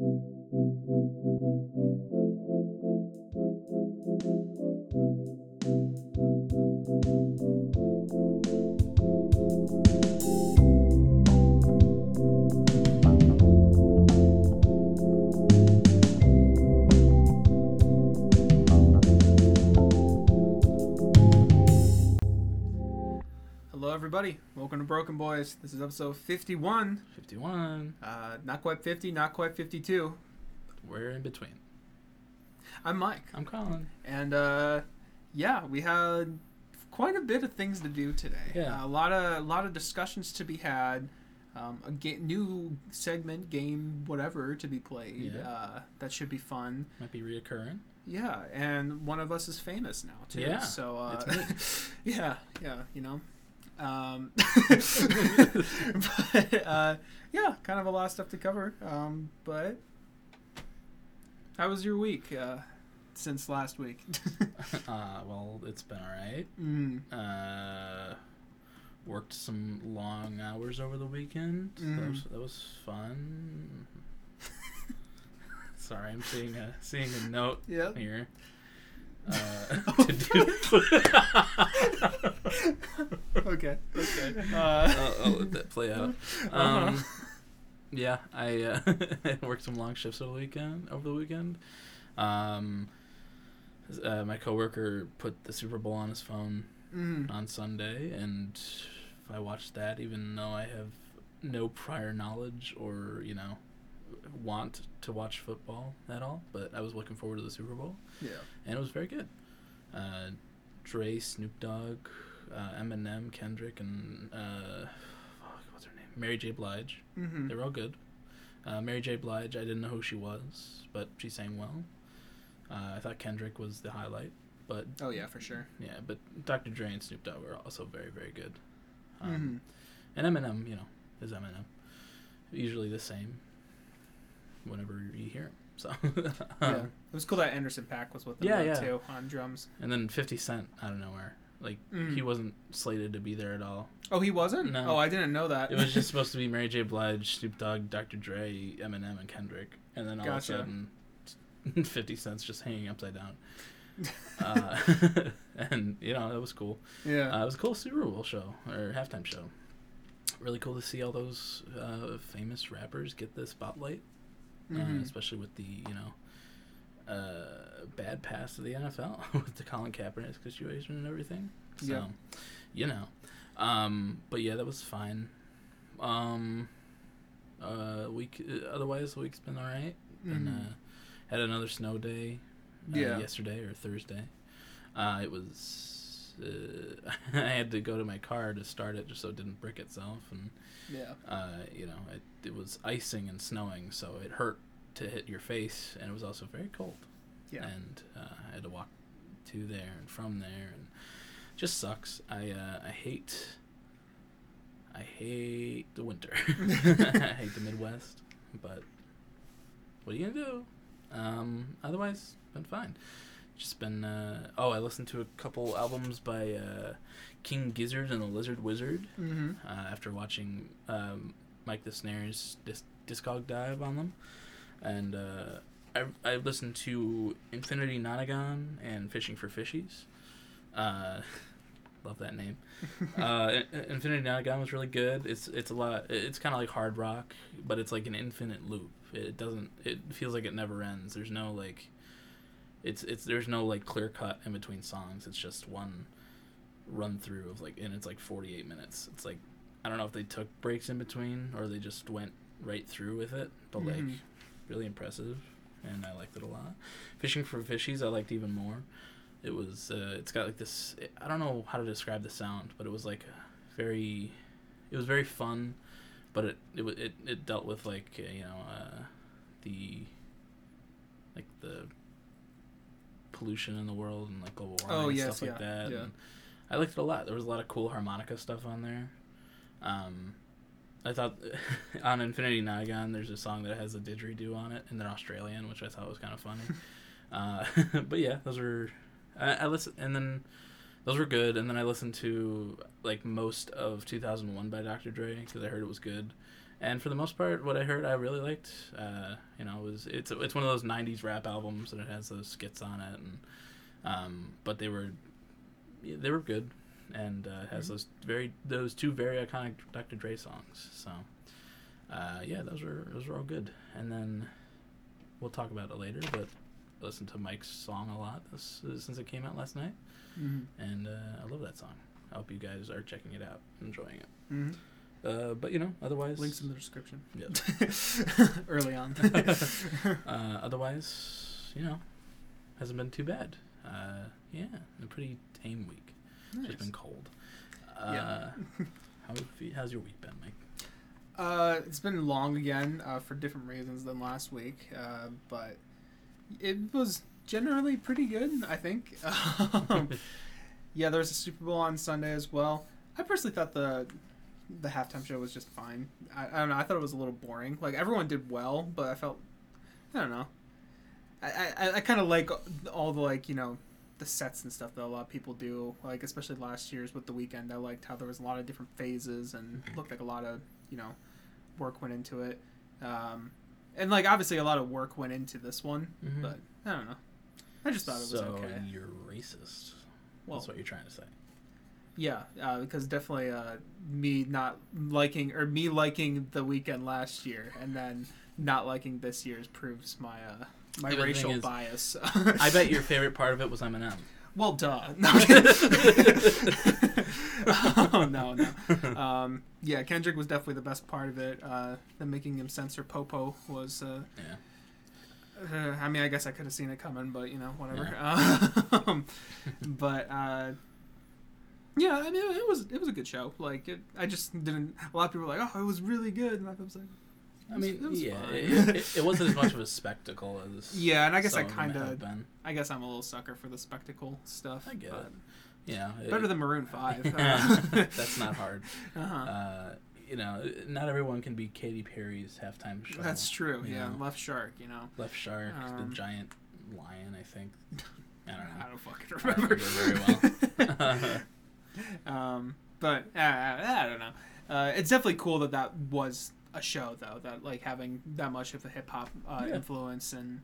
Thank you. Boys. This is episode 51. 51. Uh, not quite 50, not quite 52. We're in between. I'm Mike. I'm Colin. And uh, yeah, we had quite a bit of things to do today. Yeah. Uh, a lot of a lot of discussions to be had. Um, a ga- new segment, game, whatever to be played. Yeah. Uh, that should be fun. Might be reoccurring. Yeah, and one of us is famous now too. Yeah, So uh, yeah, yeah, you know. Um, but uh, yeah, kind of a lot of stuff to cover. Um, but how was your week uh, since last week? uh, well, it's been alright. mm, Uh, worked some long hours over the weekend. That, Mhm. was, that was fun. Sorry, I'm seeing a seeing a note yep. here. Uh, to do. okay. Okay. Uh, I'll, I'll let that play out. Um, Uh-huh. yeah, I uh, worked some long shifts over the weekend. Over the weekend, um, uh, my coworker put the Super Bowl on his phone mm, on Sunday, and I watched that, even though I have no prior knowledge or you know want to watch football at all. But I was looking forward to the Super Bowl, yeah. and it was very good. Uh, Dre, Snoop Dogg, uh, Eminem, Kendrick, and uh, fuck, what's her name? Mary J. Blige. Mm-hmm. They were all good. Uh, Mary J. Blige, I didn't know who she was, but she sang well. Uh, I thought Kendrick was the highlight, but Oh yeah, for sure. yeah, but Dr. Dre and Snoop Dogg were also very, very good. Mm-hmm. Um, And Eminem, you know, is Eminem. Usually the same whenever you hear him. So, yeah. um, It was cool that Anderson .Paak was with them Yeah, yeah. too on drums. and then 50 Cent out of nowhere. Like, Mhm. he wasn't slated to be there at all. Oh, he wasn't. No. Oh, I didn't know that. It was just supposed to be Mary J. Blige, Snoop Dogg, Dr. Dre, Eminem, and Kendrick, and then all Gotcha. of a sudden, Fifty Cent's just hanging upside down. Uh, and you know that was cool. yeah. Uh, it was a cool Super Bowl show or halftime show. Really cool to see all those uh, famous rappers get the spotlight, Mhm. uh, especially with the you know uh, bad pass of the NFL with the Colin Kaepernick situation and everything. So, Yeah. you know, um, but yeah, that was fine. Um, uh, week uh, otherwise the week's been all right. And Mhm. uh, had another snow day. Uh, Yeah. Yesterday or Thursday. Uh, it was. Uh, I had to go to my car to start it just so it didn't brick itself, and yeah. uh, you know it, it was icing and snowing, so it hurt to hit your face, and it was also very cold. Yeah. And uh, I had to walk to there and from there, and just sucks. I uh, I hate. I hate the winter. I hate the Midwest, but what are you gonna do? Um, otherwise, been fine. Just been. Uh, oh, I listened to a couple albums by uh, King Gizzard and the Lizard Wizard Mm-hmm. uh, after watching um, Mike the Snare's disc- Discog dive on them, and uh, I I listened to Infinity Nonagon and Fishing for Fishies. Uh, love that name. uh, I- I- Infinity Nonagon was really good. It's it's a lot. It's kind of like hard rock, but it's like an infinite loop. It doesn't. It feels like it never ends. There's no like. It's it's there's no like clear cut in between songs. It's just one run through of like, and it's like 48 minutes. It's like I don't know if they took breaks in between or they just went right through with it, but like Mhm. really impressive, and I liked it a lot. Fishing for Fishies, I liked even more. It was uh, it's got like this. I don't know how to describe the sound, but it was like very. It was very fun, but it it it, it dealt with like uh, you know uh, the like the pollution in the world and like global warming Oh, and yes, stuff like yeah, that. yeah. And I liked it a lot. There was a lot of cool harmonica stuff on there. Um, I thought on Infinity Nonagon, there's a song that has a didgeridoo on it, and they're Australian, which I thought was kind of funny. uh, but yeah, those were I, I listened, and then those were good. And then I listened to like most of 2001 by Dr. Dre because I heard it was good, And for the most part, what I heard, I really liked. Uh, you know, it was it's it's one of those '90s rap albums, and it has those skits on it, and um, but they were they were good, and uh, has Mhm. those very those two very iconic Dr. Dre songs. So, uh, yeah, those were those were all good. And then we'll talk about it later, but I listened to Mike's song a lot this, since it came out last night, Mhm. and uh, I love that song. I hope you guys are checking it out, enjoying it. Mhm. Uh, but you know, otherwise, Links in the description. Yeah. Early on. uh, otherwise, you know, hasn't been too bad. Uh, yeah, a pretty tame week. It's Nice. just been cold. Uh, Yeah. how, how's your week been, Mike? Uh, it's been long again uh, for different reasons than last week, uh, but it was generally pretty good. I think. Um, yeah, there was a Super Bowl on Sunday as well. I personally thought the the halftime show was just fine. I, I don't know. I thought it was a little boring. Like everyone did well, but I felt I don't know. I I, I kind of like all the like you know the sets and stuff that a lot of people do. Like especially last year's with the Weeknd. I liked how there was a lot of different phases and looked like a lot of you know work went into it. Um, and like obviously a lot of work went into this one, Mhm. but I don't know. I just thought it was so okay. you're racist. Well, That's what you're trying to say. Yeah, uh, because definitely uh, me not liking or me liking the Weeknd last year and then not liking this year's proves my uh, my the racial is, bias. I bet your favorite part of it was Eminem. Well, duh. No, oh no, no. Um, yeah, Kendrick was definitely the best part of it. Uh, the making him censor Popo was. Uh, Yeah. uh, I mean, I guess I could have seen it coming, but you know, whatever. Yeah. Um, but uh, yeah, I mean, it was it was a good show. Like, it, I just didn't. A lot of people were like, "Oh, it was really good," and I was like, I mean, it was yeah, it, it, it wasn't as much of a spectacle as "Yeah," and I guess I kind of, been. I guess I'm a little sucker for the spectacle stuff. I get but it. You know, Better than Maroon Five. Uh, That's not hard. uh-huh. Uh, you know, not everyone can be Katy Perry's halftime show. That's true. Yeah, know. Left Shark. You know, Left Shark, Um, the giant lion, I think. I don't know. I don't fucking I don't remember remember very well. Um, but uh, I don't know. Uh, it's definitely cool that that was a show though. That like having that much of a hip hop uh, Yeah. influence and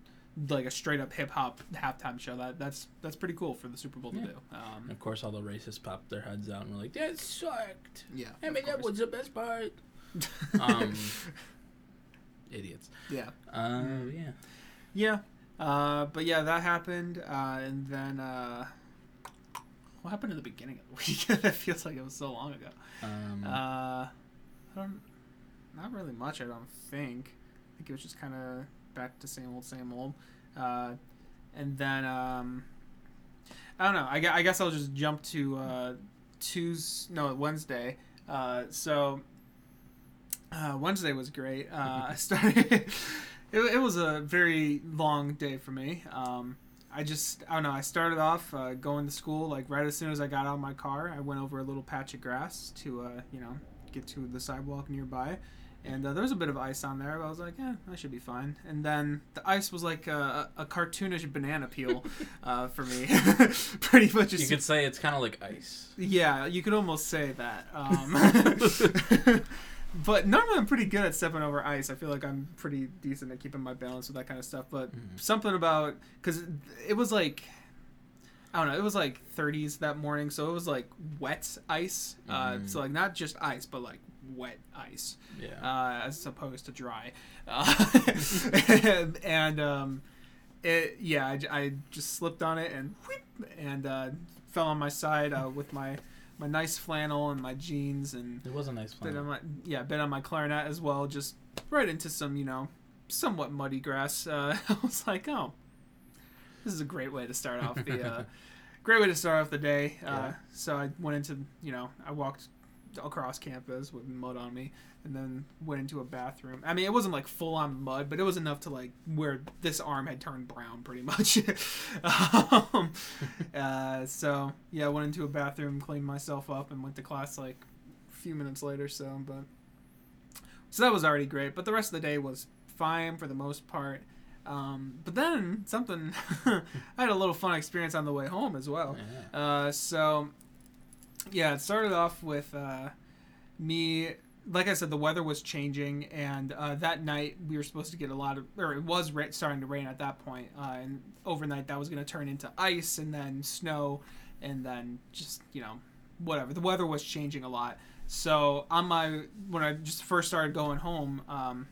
like a straight up hip hop halftime show. That that's that's pretty cool for the Super Bowl to do. Um, of course, all the racists popped their heads out and were like, "That sucked." yeah. I of mean, that was the best part. Um, idiots. yeah. Uh, yeah. Yeah. Uh, but yeah, that happened, uh, and then uh, what happened in the beginning of the week? it feels like it was so long ago. Um, Uh, I don't. Not really much. I don't think. I think it was just kind of back to same old, same old. Uh, and then um, I don't know. I, I guess I'll just jump to uh, Tuesday. No, Wednesday. Uh, so uh, Wednesday was great. Uh, I started. it, it was a very long day for me. Um, I just I don't know. I started off uh, going to school like right as soon as I got out of my car. I went over a little patch of grass to uh, you know get to the sidewalk nearby, and uh, there was a bit of ice on there. But I was like, yeah, I should be fine. And then the ice was like a, a cartoonish banana peel uh, for me, pretty much. you could say it's kind of like ice. yeah, you could almost say that. Um, but normally I'm pretty good at stepping over ice. I feel like I'm pretty decent at keeping my balance with that kind of stuff. But Mhm. something about because it was like I don't know, it was like 30s that morning, so it was like wet ice. Uh, Mm. so like not just ice, but like wet ice Yeah. uh, as opposed to dry. Uh, and um, it, yeah, I just slipped on it and whoop, and uh, fell on my side uh, with my my nice flannel and my jeans and it was a nice bit plan. on my yeah bit on my clarinet as well, just right into some you know somewhat muddy grass. Uh, I was like, oh, this is a great way to start off the. Uh, Great way to start off the day. Uh, Yeah. So I went into, you know, I walked across campus with mud on me, and then went into a bathroom. I mean, it wasn't like full on mud, but it was enough to like where this arm had turned brown, pretty much. um, uh, so yeah, went into a bathroom, cleaned myself up, and went to class like a few minutes later. So, but so that was already great. But the rest of the day was fine for the most part. Um, but then something, I had a little fun experience on the way home as well. Uh, so, yeah, it started off with uh, me like I said, the weather was changing, and uh, that night we were supposed to get a lot of, or it was ra- starting to rain at that point, uh, and overnight that was going to turn into ice and then snow, and then just you know, whatever. The weather was changing a lot. So on my when I just first started going home, um,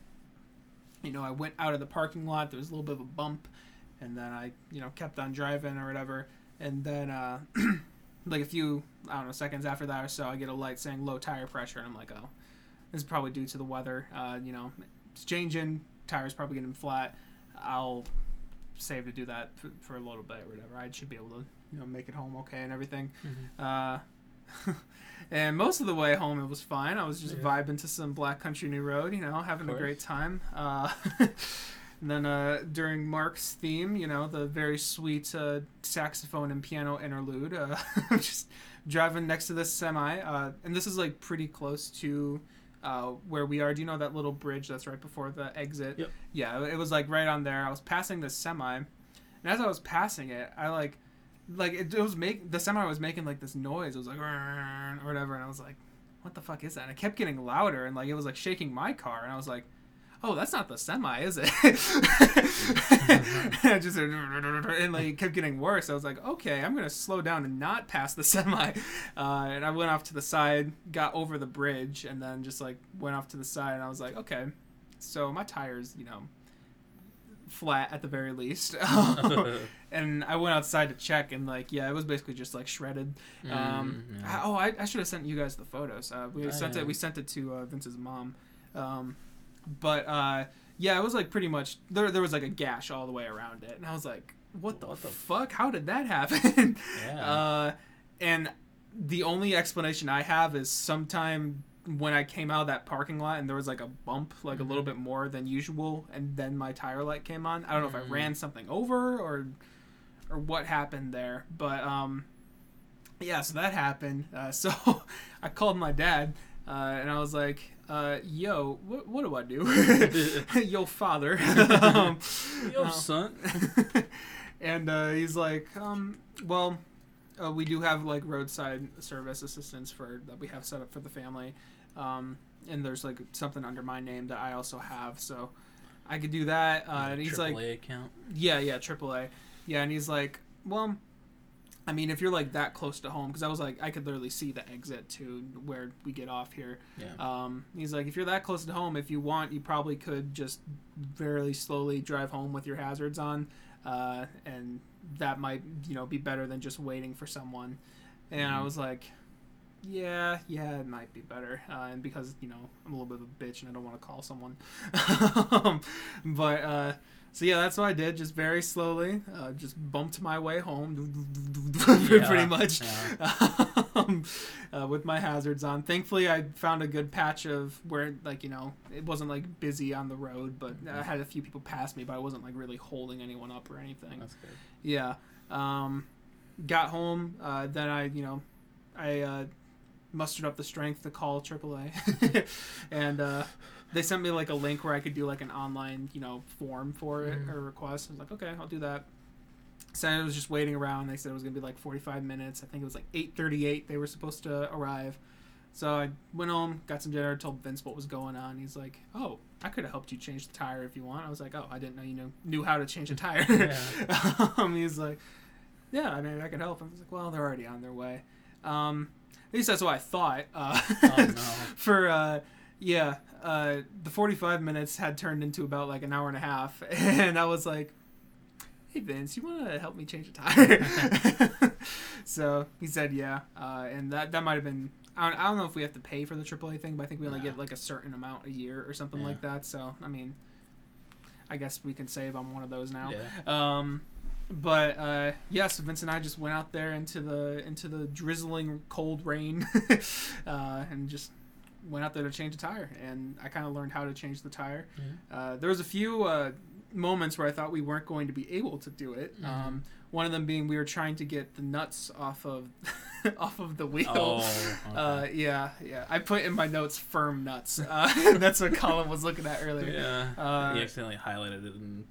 you know, I went out of the parking lot. There was a little bit of a bump, and then I you know kept on driving or whatever, and then uh, like a few I don't know seconds after that or so, I get a light saying low tire pressure, and I'm like, oh, this is probably due to the weather. Uh, you know, it's changing. Tires probably getting flat. I'll save to do that for, for a little bit or whatever. I should be able to you know make it home okay and everything. Uh, and most of the way home, it was fine. I was just Yeah. vibing to some Black Country New Road, you know, having a great time. Uh, and then uh, during Mark's theme, you know, the very sweet uh, saxophone and piano interlude, uh, just driving next to this semi. Uh, and this is like pretty close to uh, where we are. Do you know that little bridge that's right before the exit? Yep. Yeah, it was like right on there. I was passing this semi, and as I was passing it, I like like it, it was make the semi was making like this noise. It was like or whatever, and I was like, "What the fuck is that?" And it kept getting louder, and like it was like shaking my car, and I was like, "Oh, that's not the semi, is it?" and I just and like it kept getting worse. I was like, "Okay, I'm gonna slow down and not pass the semi," uh, and I went off to the side, got over the bridge, and then just like went off to the side, and I was like, "Okay." So my tires, you know, flat at the very least. and I went outside to check, and like, yeah, it was basically just like shredded. Um, Mm, yeah. I- oh, I, I should have sent you guys the photos. Uh, we Oh, sent yeah. it. We sent it to uh, Vince's mom. Um, but uh, yeah, it was like pretty much there. There was like a gash all the way around it, and I was like, "What the What the fuck? How did that happen?" Yeah. Uh, and the only explanation I have is sometime when I came out of that parking lot and there was like a bump, like a little Mhm. bit more than usual, and then my tire light came on. I don't know if I Mhm. ran something over or or what happened there, but um, yeah, so that happened. Uh, so I called my dad, uh, and I was like, uh, "Yo, what, what do I do?" Yo, father. um, Yo, uh, son. and uh, he's like, um, "Well, uh, we do have like roadside service assistance for that we have set up for the family, um, and there's like something under my name that I also have, so I could do that." Uh, and he's like, AAA account. yeah, yeah, AAA. Yeah, and he's like, well, I mean, if you're like that close to home, because I was like, I could literally see the exit to where we get off here. Yeah. Um, he's like, if you're that close to home, if you want, you probably could just very slowly drive home with your hazards on, uh, and that might, you know, be better than just waiting for someone. And I Mhm. was like, yeah, yeah, it might be better. Uh, and because you know I'm a little bit of a bitch and I don't want to call someone, um, but uh, so yeah, that's what I did. Just very slowly, uh, just bumped my way home, pretty Yeah, much, yeah. um, uh, with my hazards on. Thankfully, I found a good patch of where, like you know, it wasn't like busy on the road, but I had a few people pass me, but I wasn't like really holding anyone up or anything. That's good. Yeah. Um, got home. Uh, then I, you know, I uh, mustered up the strength to call AAA, and uh, they sent me like a link where I could do like an online, you know, form for it Mhm. or request. I was like, okay, I'll do that. So I was just waiting around. They said it was gonna be like 45 minutes. I think it was like 8:38. They were supposed to arrive. So I went home, got some dinner, told Vince what was going on. He's like, "Oh, I could have helped you change the tire if you want." I was like, "Oh, I didn't know you knew knew how to change a tire." Yeah. um, he's like, "Yeah, I mean, I could help." I was like, "Well, they're already on their way." Um, at least that's what I thought. Uh, Oh, no. For uh, yeah, uh, the forty-five minutes had turned into about like an hour and a half, and I was like, "Hey Vince, you want to help me change a tire?" so he said, "Yeah," uh, and that that might have been. I don't, I don't know if we have to pay for the AAA thing, but I think we only No. get like a certain amount a year or something Yeah. like that. So I mean, I guess we can save on one of those now. Yeah. Um, but uh, yeah, so Vince and I just went out there into the into the drizzling cold rain, uh, and just went out there to change a tire. And I kind of learned how to change the tire. Yeah. Uh, there was a few uh, moments where I thought we weren't going to be able to do it. Mhm. Um, one of them being we were trying to get the nuts off of off of the wheel. Oh, okay. Uh, yeah, yeah. I put in my notes firm nuts. Uh, that's what Colin was looking at earlier. yeah. uh, he accidentally highlighted it and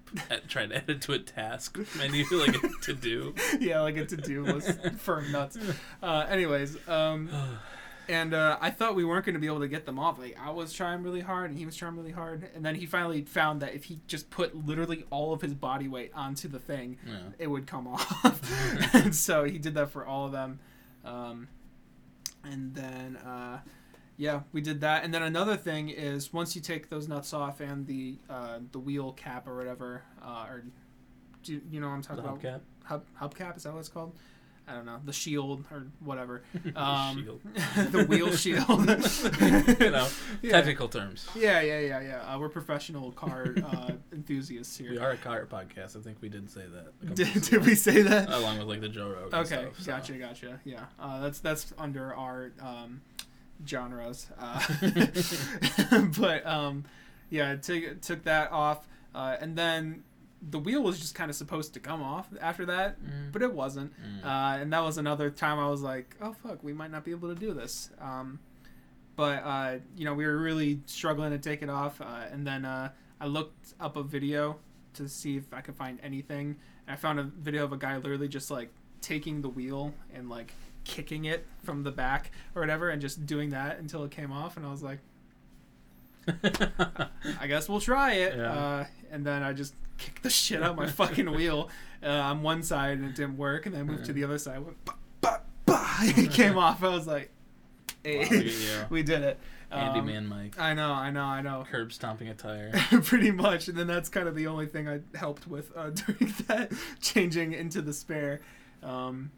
tried to add it to a task menu, like a to do. yeah, like a to do was firm nuts. Uh, anyways, um, and uh, I thought we weren't going to be able to get them off. Like I was trying really hard, and he was trying really hard, and then he finally found that if he just put literally all of his body weight onto the thing, Yeah. it would come off. and so he did that for all of them. Um, and then, uh, yeah, we did that. And then another thing is once you take those nuts off and the uh, the wheel cap or whatever, uh, or do you, you know what I'm The talking about? hubcap. Hub hubcap is that what it's called? I don't know. The shield or whatever. Um, the wheel shield. you know, Yeah. technical terms. Yeah, yeah, yeah, yeah. Uh, we're professional car uh, enthusiasts here. We are a car podcast. I think we did say that. Did, did we say that? Along with like the Joe Rogan Okay, stuff. so. gotcha, gotcha. Yeah, uh, that's that's under our um, genres. Uh, but um, yeah, took took that off, uh, and then the wheel was just kind of supposed to come off after that, Mm. but it wasn't. Mm. Uh, and that was another time I was like, oh fuck, we might not be able to do this. Um, but uh, you know, we were really struggling to take it off, uh, and then uh, I looked up a video to see if I could find anything. And I found a video of a guy literally just like taking the wheel and like kicking it from the back or whatever, and just doing that until it came off. And I was like, I guess we'll try it. Yeah. Uh, and then I just kicked the shit out of my fucking wheel uh, on one side and it didn't work. And then I moved to the other side. Went, bah, bah, bah. it came off. I was like, hey, Wow, we did it. Um, Handyman Mike. I know, I know, I know. Curb stomping a tire. Pretty much. And then that's kind of the only thing I helped with uh, during that, changing into the spare. Um,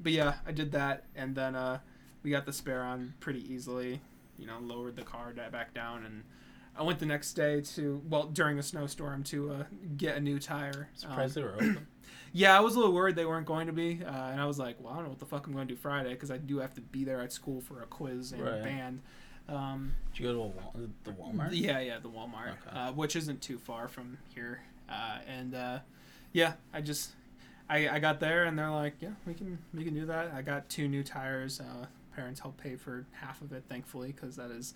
but yeah, I did that. And then uh, we got the spare on pretty easily. You know, lowered the car back down. And I went the next day to, well, during a snowstorm to uh, get a new tire. Um, Surprised they were open. yeah, I was a little worried they weren't going to be, uh, and I was like, "Well, I don't know what the fuck I'm going to do Friday because I do have to be there at school for a quiz and Right. band." Um, Did you go to Wal- the Walmart? yeah, yeah, the Walmart, Okay. uh, which isn't too far from here, uh, and uh, yeah, I just I, I got there and they're like, "Yeah, we can we can do that." I got two new tires. Uh, parents helped pay for half of it, thankfully, because that is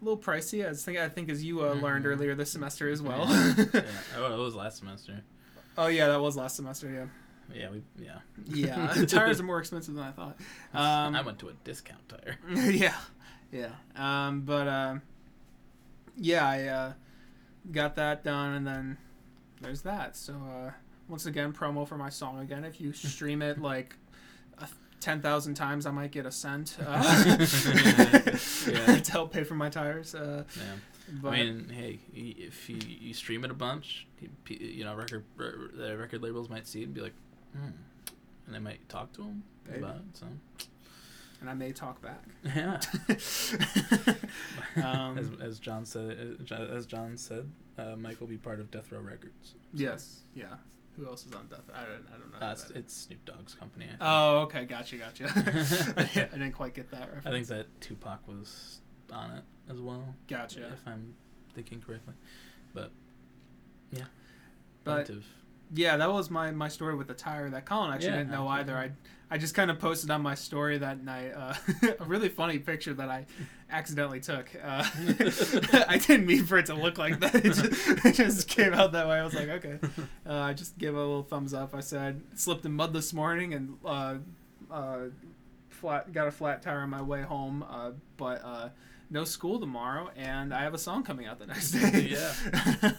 a little pricey. I think I think as you uh, learned Mhm. earlier this semester as well. yeah. Oh, it was last semester. oh yeah, that was last semester. Yeah. Yeah, we yeah. Yeah, tires are more expensive than I thought. Um, I went to a discount tire. yeah, yeah. Um, but um, yeah, I uh, got that done, and then there's that. So uh, once again, promo for my song again. If you stream it like uh, ten thousand times, I might get a cent uh, Yeah. to help pay for my tires. Uh, Yeah. but I mean, hey, if you, you stream it a bunch, you- know, record the record labels might see it and be like, hmm. and they might talk to them Maybe. about it. So and I may talk back. yeah, um, as, as John said, as John said, uh, Mike will be part of Death Row Records. yes, yeah. Who else is on Death? I don't, I don't know. Uh, it's, it's Snoop Dogg's company. Oh, okay, gotcha, gotcha. I didn't quite get that reference. I think that Tupac was on it as well. Gotcha. If I'm thinking correctly, but yeah, But- Relative. Yeah, that was my, my story with the tire that Colin actually Yeah, didn't know either. I I just kind of posted on my story that night uh, a really funny picture that I accidentally took. Uh, I didn't mean for it to look like that. It just, it just came out that way. I was like, okay. Uh, I just gave a little thumbs up. I said slipped in mud this morning and uh, uh, flat got a flat tire on my way home, uh, but. Uh, no school tomorrow, and I have a song coming out the next day. Yeah.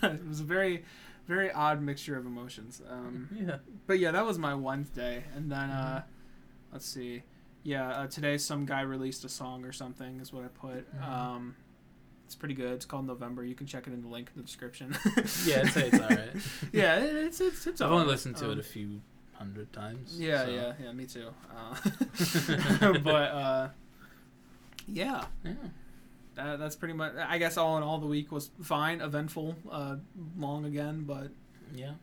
it was a very, very odd mixture of emotions. Um, yeah. but yeah, that was my Wednesday, and then uh, let's see, yeah, uh, today some guy released a song or something is what I put. Mhm. Um, it's pretty good. It's called November. You can check it in the link in the description. Yeah, I'd it's all right. yeah, it's it's it's. I've only alright. listened to Um, it a few hundred times. Yeah, so- yeah, yeah. Me too. Uh, but uh, yeah, yeah. That, that's pretty much. I guess all in all, the week was fine, eventful, uh, long again, but Yeah.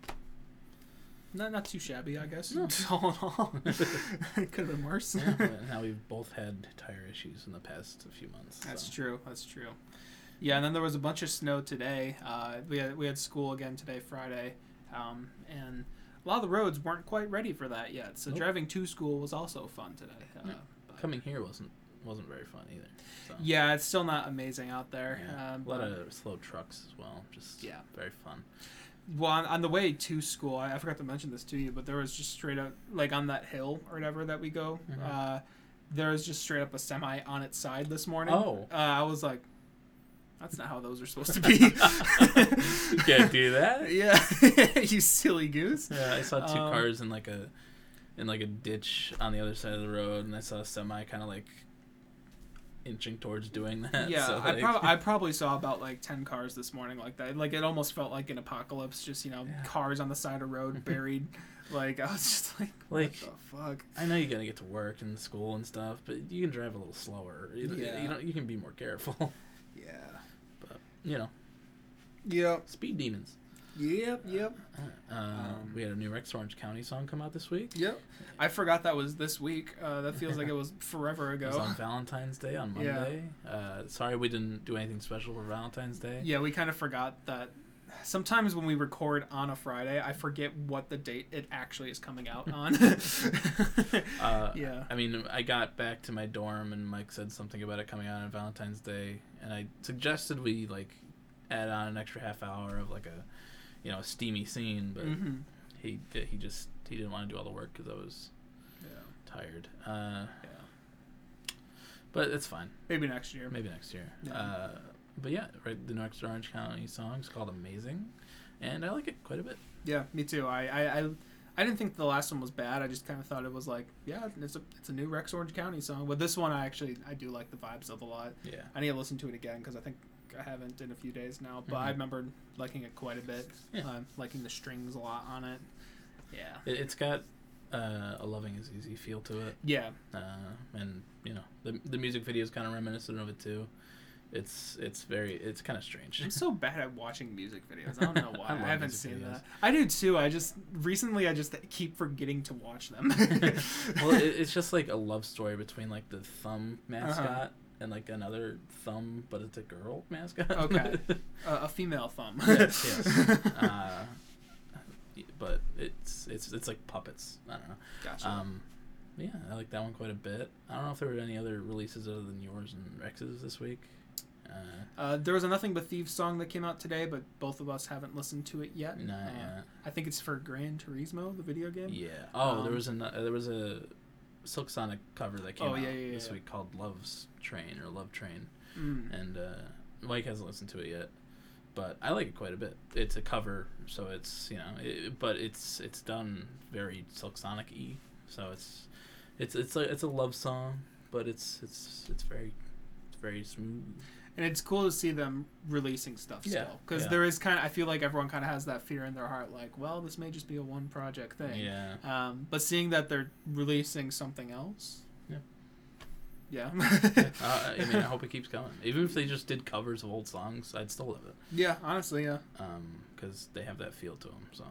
not not too shabby. I guess. No. all in all, it could have been worse. yeah. now we've both had tire issues in the past few months. That's so. true. That's true. Yeah, and then there was a bunch of snow today. Uh, we had we had school again today, Friday, um, and a lot of the roads weren't quite ready for that yet. So Nope. driving to school was also fun today. Uh, Yeah. Coming here wasn't wasn't very fun either. So. yeah, it's still not amazing out there. Yeah. Um, a lot of slow trucks as well. Just Yeah. very fun. Well, on, on the way to school, I, I forgot to mention this to you, but there was just straight up like on that hill or whatever that we go. Mhm. Uh, there was just straight up a semi on its side this morning. Oh. uh, I was like, that's not how those are supposed to be. you can't do that. yeah, you silly goose. Yeah, I saw two Um, cars in like a in like a ditch on the other side of the road, and I saw a semi kind of like inching towards doing that. Yeah, so, I, prob- I probably saw about like ten cars this morning like that. Like it almost felt like an apocalypse. Just you know, Yeah. cars on the side of road buried. like I was just like, Like- what the fuck? I know you gotta get to work and school and stuff, but you can drive a little slower. You, Yeah. you know, you can be more careful. Yeah. But you know, Yeah. speed demons. Yep. Yep. Uh, Um, we had a new Rex Orange County song come out this week. Yep. I forgot that was this week. Uh, that feels like it was forever It was ago. on Valentine's Day on Yeah. Monday. Uh, sorry we didn't do anything special for Valentine's Day. Yeah, we kind of forgot that. Sometimes when we record on a Friday, I forget what the date it actually is coming out on. Uh, yeah. I mean, I got back to my dorm and Mike said something about it coming out on Valentine's Day, and I suggested we like add on an extra half hour of like a, you know, a steamy scene, but hmm he he just he didn't want to do all the work because I was Yeah. tired. Uh, Yeah. but it's fine. Maybe next year. Maybe next year. Yeah. Uh, but yeah, right. The Rex Orange County song is called "Amazing," and I like it quite a bit. Yeah, me too. I, I, I, I didn't think the last one was bad. I just kind of thought it was like, yeah, it's a it's a new Rex Orange County song. But this one, I actually I do like the vibes of a lot. Yeah. I need to listen to it again because I think I haven't in a few days now. But I Mhm. remember liking it quite a bit. Yeah. Um, liking the strings a lot on it. Yeah. It, it's got uh, a loving is easy feel to it. Yeah. uh, and you know the the music video is kind of reminiscent of it too. It's it's very it's kind of strange. I'm so bad at watching music videos. I don't know why. I I, haven't seen videos. that. I do too. I just recently I just keep forgetting to watch them. well, it, it's just like a love story between like the thumb mascot Uh-huh. And like another thumb, but it's a girl mascot. Okay. uh, a female thumb. yes, yes. Uh, but it's it's it's like puppets. I don't know. gotcha. Um, yeah, I like that one quite a bit. I don't know if there were any other releases other than yours and Rex's this week. Uh, Uh, there was a Nothing But Thieves song that came out today, but both of us haven't listened to it yet. nah, Uh. I think it's for Gran Turismo, the video game. Yeah. Oh, there Um, was a there was a Silk Sonic cover that came Oh, out yeah, yeah, this yeah. week called Love's Train or Love Train, Mm. and uh, Mike hasn't listened to it yet, but I like it quite a bit. It's a cover, so it's you know, it, but it's it's done very Silk Sonic y, so it's it's it's a it's a love song, but it's it's it's very it's very smooth. And it's cool to see them releasing stuff Yeah, still, because yeah. there is kind of. I feel like everyone kind of has that fear in their heart, like, well, this may just be a one project thing. Yeah. Um, but seeing that they're releasing something else. Yeah. Yeah. uh, I mean, I hope it keeps going. Even if they just did covers of old songs, I'd still love it. yeah. Honestly, yeah, because they have that feel to them. So,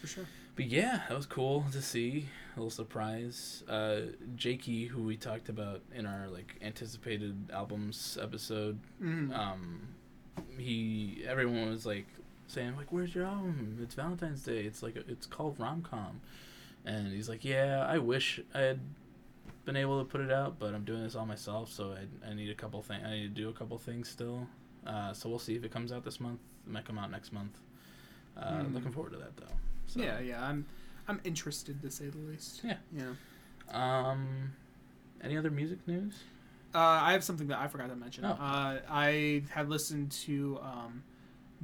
for sure. But yeah, that was cool to see. A little surprise. Uh, Jakey, who we talked about in our like anticipated albums episode, Mm. um, he everyone was like saying like, "Where's your album? It's Valentine's Day. It's like a, it's called rom com," and he's like, "Yeah, I wish I had." Been able to put it out, but I'm doing this all myself, so I, I need a couple things. I need to do a couple things still. Uh, so we'll see if it comes out this month. It might come out next month. Uh, Hmm. Looking forward to that though. So, Yeah, yeah. I'm, I'm interested to say the least. Yeah. Yeah. Um, any other music news? Uh, I have something that I forgot to mention. Oh. Uh, I had listened to, um,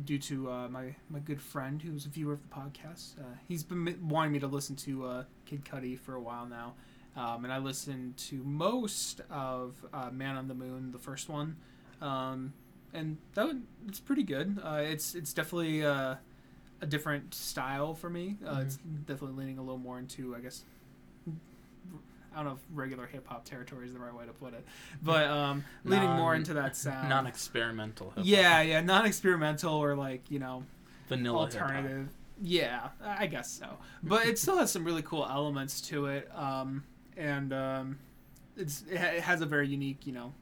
due to uh, my my good friend who's a viewer of the podcast. Uh, he's been wanting me to listen to uh, Kid Cudi for a while now, um, and I listened to most of uh, Man on the Moon, the first one, um, and that would, it's pretty good. Uh, it's it's definitely uh, a different style for me. Uh, It's definitely leaning a little more into, I guess. I don't know if regular hip hop territory is the right way to put it, but um, leaning more into that sound. Non-experimental. hip-hop. yeah, yeah, non-experimental or like you know Vanilla alternative. Yeah, I guess so. But it still has some really cool elements to it, um, and um, it's it, has a very unique you know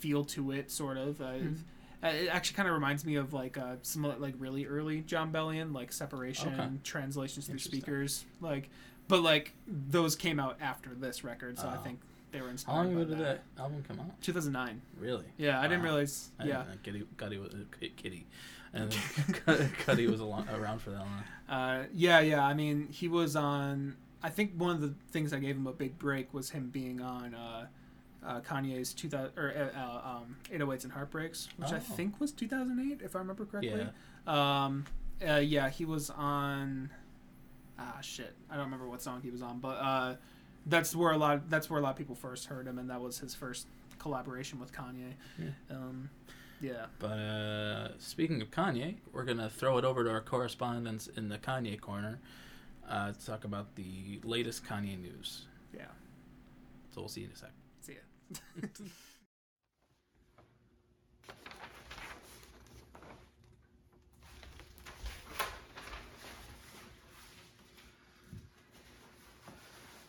feel to it, sort of. Uh, Mhm. Uh, It actually kind of reminds me of like uh, some like really early Jon Bellion, like Separation, Okay. translations through speakers, like. But like those came out after this record, so I Oh. think they were How inspired. long by ago did that. that album come out? 2009. Really? Yeah, I didn't realize. I yeah, Kitty, Cudi was Ki- Kitty, and Cudi was a long, around for that long. Uh, yeah, yeah. I mean, he was on. I think one of the things that gave him a big break was him being on uh, uh, Kanye's 2000 or uh, uh, um, 808s and Heartbreaks, which I Oh. think was 2008 if I remember correctly. Yeah. Um, uh, yeah, he was on. Ah, shit, I don't remember what song he was on, but uh, that's where a lot. That's where a lot of people first heard him, and that was his first collaboration with Kanye. Yeah. Um, yeah. But uh, speaking of Kanye, we're gonna throw it over to our correspondents in the Kanye corner uh, to talk about the latest Kanye news. Yeah. So we'll see you in a sec.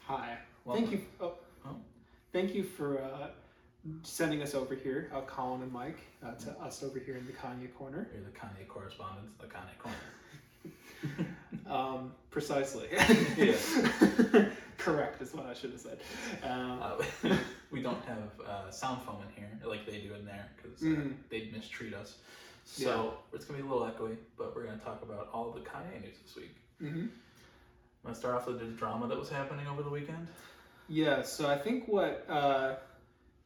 Hi. Thank you. Oh, Oh. Thank you for uh, sending us over here, uh, Colin and Mike, uh, to us over here in the Kanye corner. You're the Kanye correspondents, the Kanye corner. Um, precisely. Correct is what I should have said. Um, we don't have uh, sound foam in here like they do in there because uh, Mhm. they'd mistreat us. So it's gonna be a little echoey, but we're gonna talk about all the Kanye news this week. mhm. I'm gonna start off with the drama that was happening over the weekend. Yeah, so I think what uh,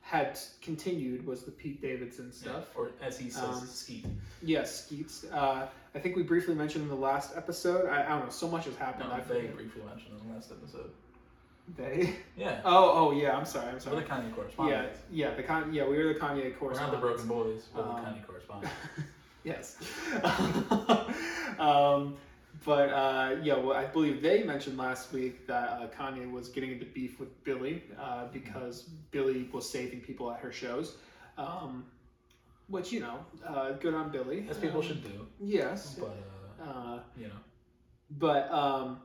had continued was the Pete Davidson stuff. or as he says, Um, Skete. Yes, Skeets. Uh, I think we briefly mentioned in the last episode. I, I don't know. So much has happened. No, I think they briefly mentioned in the last episode. They. Yeah, Oh, oh yeah. I'm sorry. I'm we're sorry. the Kanye Yeah, correspondents. yeah. The con. Yeah, we were the Kanye We're not the Broken Boys. We're Um, the Kanye correspondents. yes. um, but uh, yeah, well, I believe they mentioned last week that uh, Kanye was getting into beef with Billie uh, because Billie was saving people at her shows. Um, which you know, uh, good on Billie. As people Um, should do. Yes. But uh, Uh, you know, but um,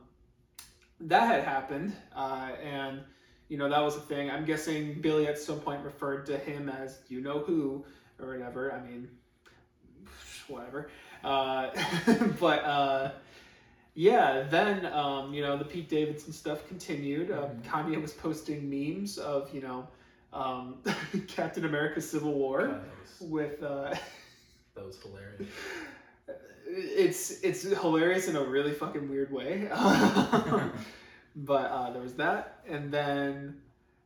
that had happened, uh, and you know that was a thing. I'm guessing Billie at some point referred to him as you know who or whatever. I mean, whatever. Uh, but uh, yeah, then um, you know the Pete Davidson stuff continued. Um, Mhm. Kanye was posting memes of you know um, Captain America: Civil War God, was with. Uh, that was hilarious. It's it's hilarious in a really fucking weird way. but uh, there was that, and then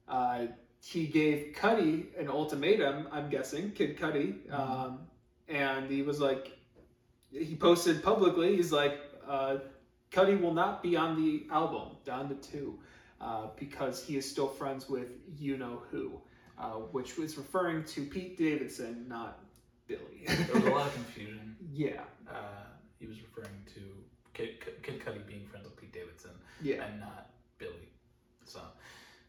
uh, he gave Cudi an ultimatum. I'm guessing Kid Cudi, um, and he was like, he posted publicly. He's like, uh, Cudi will not be on the album Donda 2 uh, because he is still friends with you know who, uh, which was referring to Pete Davidson, not Billie. There was a lot of confusion. Yeah, Uh, he was referring to Kid, Kid Cudi being friends with Pete Davidson yeah. and not Billie. So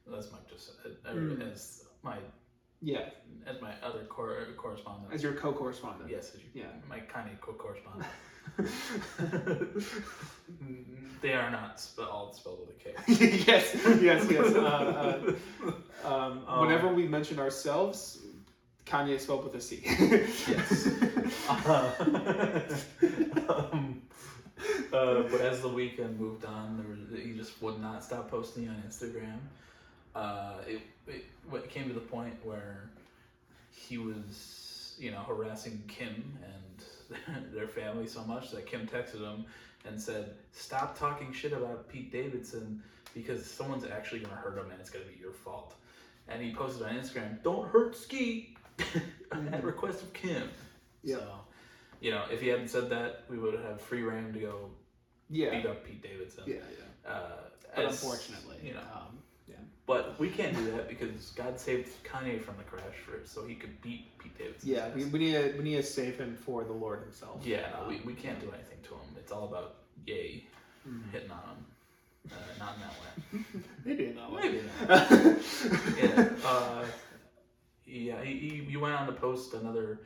that's my just uh, Mm. as my Yeah, as my other cor- correspondent. as your co-correspondent. yes, as you, Yeah. my Kanye co-correspondent. they are not sp- all spelled with a K. yes, yes, yes. Uh, uh, um, Um, whenever we mention ourselves, Kanye spelled with a C. Yes. um, uh, but as the weekend moved on, was, he just would not stop posting on Instagram. Uh, it, it it came to the point where he was, you know, harassing Kim and their family so much that Kim texted him and said, "Stop talking shit about Pete Davidson because someone's actually gonna hurt him and it's gonna be your fault." And he posted on Instagram, "Don't hurt Ski," at the request of Kim. Yeah. So, you know, if he hadn't said that, we would have free reign to go yeah, beat up Pete Davidson. yeah, yeah. Uh, But as- unfortunately, you know, um, yeah, but we can't do that because God saved Kanye from the crash first, so he could beat Pete Davidson. yeah. We, we need to we need to save him for the Lord Himself. yeah, Um, we, we can't do anything to him. It's all about yay Mhm. hitting on him. Uh, not in that way. Maybe in that way. Maybe not. yeah. Uh, yeah. He, he, went on to post another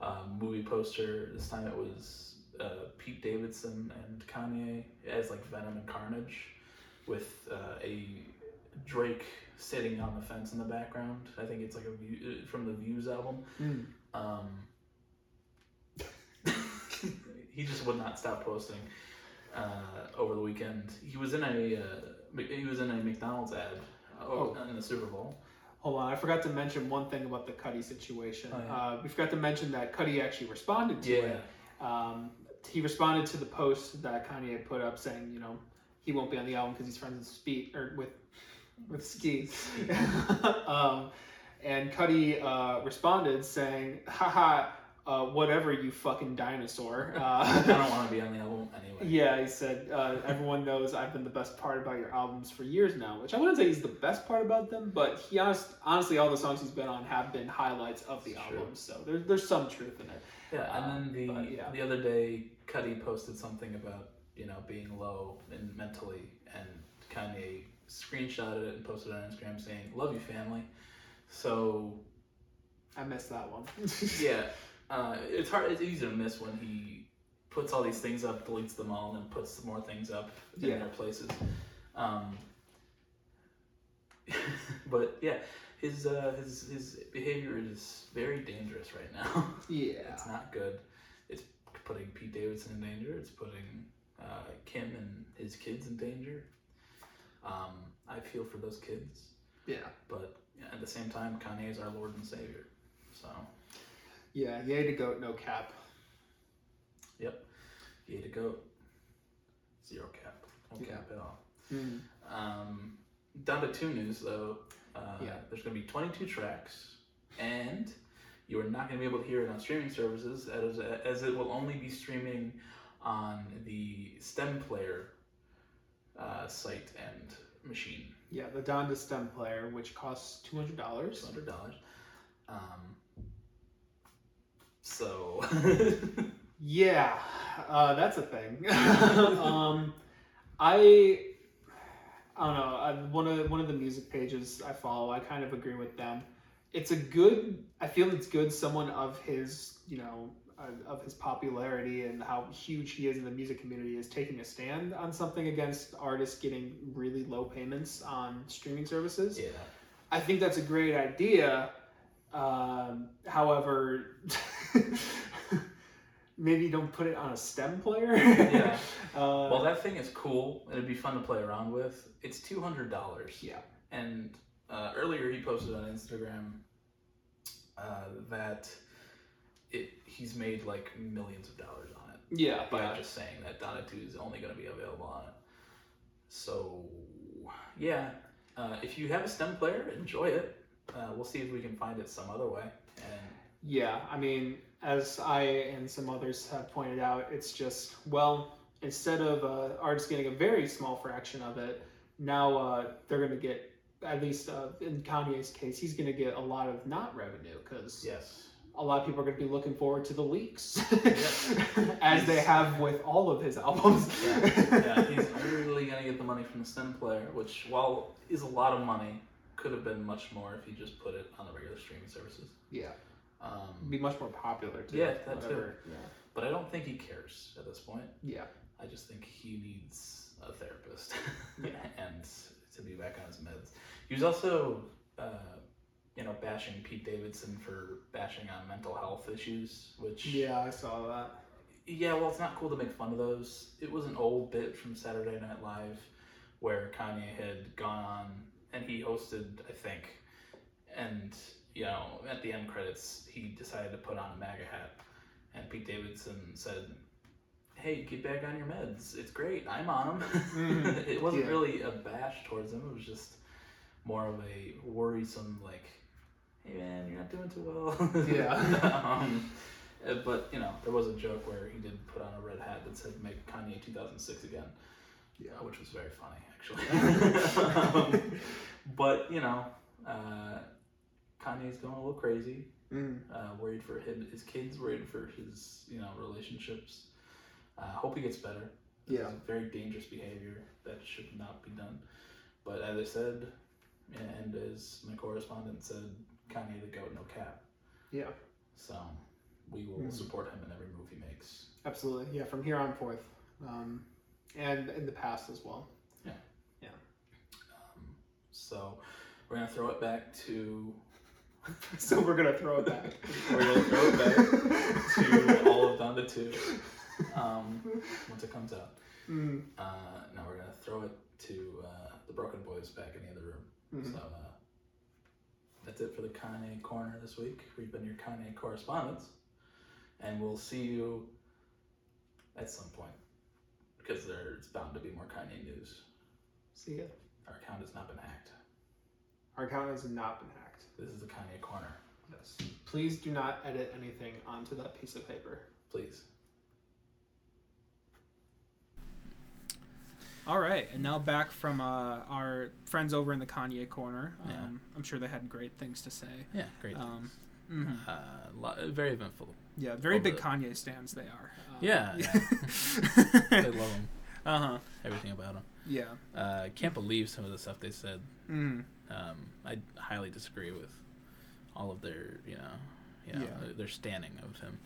um, movie poster. This time it was uh, Pete Davidson and Kanye as like Venom and Carnage, with uh, a Drake sitting on the fence in the background. I think it's like a view, uh, from the Views album. Mm. Um, he just would not stop posting uh, over the weekend. He was in a uh, he was in a McDonald's ad Oh. in the Super Bowl. Hold on, I forgot to mention one thing about the Cudi situation. Oh, yeah. uh, we forgot to mention that Cudi actually responded to Yeah. it. Um, he responded to the post that Kanye put up saying, you know, he won't be on the album because he's friends with Speed or with with Ski. um, and Cudi uh, responded saying, "Haha, uh, whatever, you fucking dinosaur." I Uh, don't want to be on the album anyway. yeah, he said, uh, "Everyone knows I've been the best part about your albums for years now," which I wouldn't say he's the best part about them, but he honest, honestly, all the songs he's been on have been highlights of the album, so there's there's some truth in it. Yeah, and then the but, yeah. the other day, Cudi posted something about you know being low and mentally, and Kanye screenshotted it and posted it on Instagram saying "Love you, family." So I missed that one. yeah, uh, it's hard. It's easy to miss when he puts all these things up, deletes them all, and then puts more things up in Yeah. their places. Um, but yeah, his uh, his his behavior is very dangerous right now. yeah. It's not good. It's putting Pete Davidson in danger. It's putting uh, Kim and his kids in danger. Um, I feel for those kids, Yeah. but at the same time, Kanye is our Lord and Savior. So, Yeah, yay to goat, no cap. Yep. Yay to go. Zero cap. No Yeah. cap at all. Mm. Um, Donda two news though. Uh, Yeah. There's going to be 22 tracks, and you are not going to be able to hear it on streaming services as, as it will only be streaming on the STEM player uh, site and machine. Yeah, the Donda stem player, which costs two hundred dollars. $200. Um, so, Yeah, uh, that's a thing. um, I I don't know. I, one of one of the music pages I follow, I kind of agree with them. It's a good. I feel it's good. Someone of his, you know, uh, of his popularity and how huge he is in the music community is taking a stand on something against artists getting really low payments on streaming services. yeah. I think that's a great idea. Um, however, maybe don't put it on a STEM player. Yeah. Uh, Well, that thing is cool. It'd be fun to play around with. It's $200. yeah. And uh, earlier he posted on Instagram uh, that it he's made like millions of dollars on it Yeah. by yeah. just saying that Donda 2 is only going to be available on it. So, yeah, uh, if you have a STEM player, enjoy it. Uh, we'll see if we can find it some other way. And Yeah, I mean, as I and some others have pointed out, it's just well, instead of uh, artists getting a very small fraction of it, now uh, they're going to get at least uh, in Kanye's case, he's going to get a lot of not revenue because yes, a lot of people are going to be looking forward to the leaks, as they have with all of his albums. yeah, yeah, he's really going to get the money from the STEM player, which while is a lot of money, could have been much more if he just put it on the regular streaming services. yeah, Um, be much more popular too. Yeah, that too. whatever. but I don't think he cares at this point. Yeah, I just think he needs a therapist Yeah. and to be back on his meds. He was also, uh, you know, bashing Pete Davidson for bashing on mental health issues, which yeah, yeah, I saw that. yeah, well, it's not cool to make fun of those. It was an old bit from Saturday Night Live where Kanye had gone on and he hosted, I think, and you know, at the end credits, he decided to put on a MAGA hat, and Pete Davidson said, "Hey, get back on your meds. It's great. I'm on them." Mhm. it wasn't Yeah. really a bash towards him. It was just more of a worrisome, like, "Hey man, you're not doing too well." Yeah. um, uh, but you know, there was a joke where he did put on a red hat that said "Make Kanye 2006 again," Yeah. uh, which was very funny actually. um, but you know, uh, Kanye's going a little crazy. Mm. Uh, worried for him, his kids. Worried for his you know relationships. Uh, hope he gets better. This Yeah. very dangerous behavior that should not be done. But as I said, and as my correspondent said, Kanye the goat, no cap. Yeah. So we will Mhm. support him in every move he makes. Absolutely, yeah. From here on forth, um, and in the past as well. Yeah. Yeah. Um, so we're gonna throw it back to so we're gonna throw it back. We're gonna throw it back to all of Donda two um, once it comes out. Mm, Uh, now we're gonna throw it to uh, the Broken Boys back in the other room. mhm. So uh, that's it for the Kanye corner this week. We've been your Kanye correspondents, and we'll see you at some point because there's bound to be more Kanye news. See ya. Our account has not been hacked. Our account has not been hacked. This is the Kanye corner. Yes. Please do not edit anything onto that piece of paper. Please. All right, and now back from uh, our friends over in the Kanye corner. Um, Yeah. I'm sure they had great things to say. Yeah, great. Um, mhm. uh, lo- very eventful. Yeah, very Over big the- Kanye stands they are. Uh, Yeah, I love him. uh huh. Everything about him. Yeah. Uh, I can't believe some of the stuff they said. Mm. Um, I highly disagree with all of their, you know, you know, Yeah. their standing of him.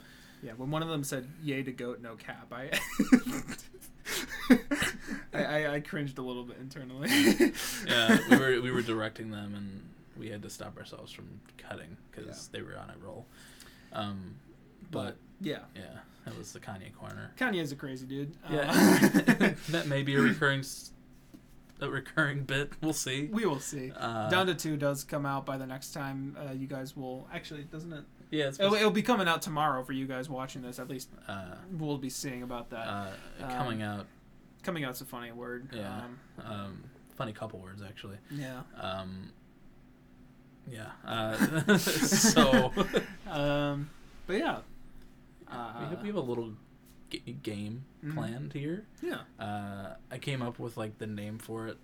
Yeah. When one of them said "Yay to goat, no cap," I I, I, I cringed a little bit internally. Yeah, we were we were directing them, and we had to stop ourselves from cutting because they were on a roll. Um, but but yeah, yeah, that was the Kanye corner. Kanye's a crazy dude. Yeah, Uh, that may be a recurring a recurring bit. We'll see. we will see. Uh, Down to two does come out by the next time uh, you guys will actually doesn't it? yeah, it's It'll, it'll be coming out tomorrow for you guys watching this. At least uh, we'll be seeing about that. uh, Um, coming out. Coming out's a funny word. Yeah. Um, Um, funny couple words actually. yeah. Um, yeah. Uh, so Um, but yeah. we, have, we have a little g- game Mhm. planned here. yeah. Uh, I came up with like the name for it,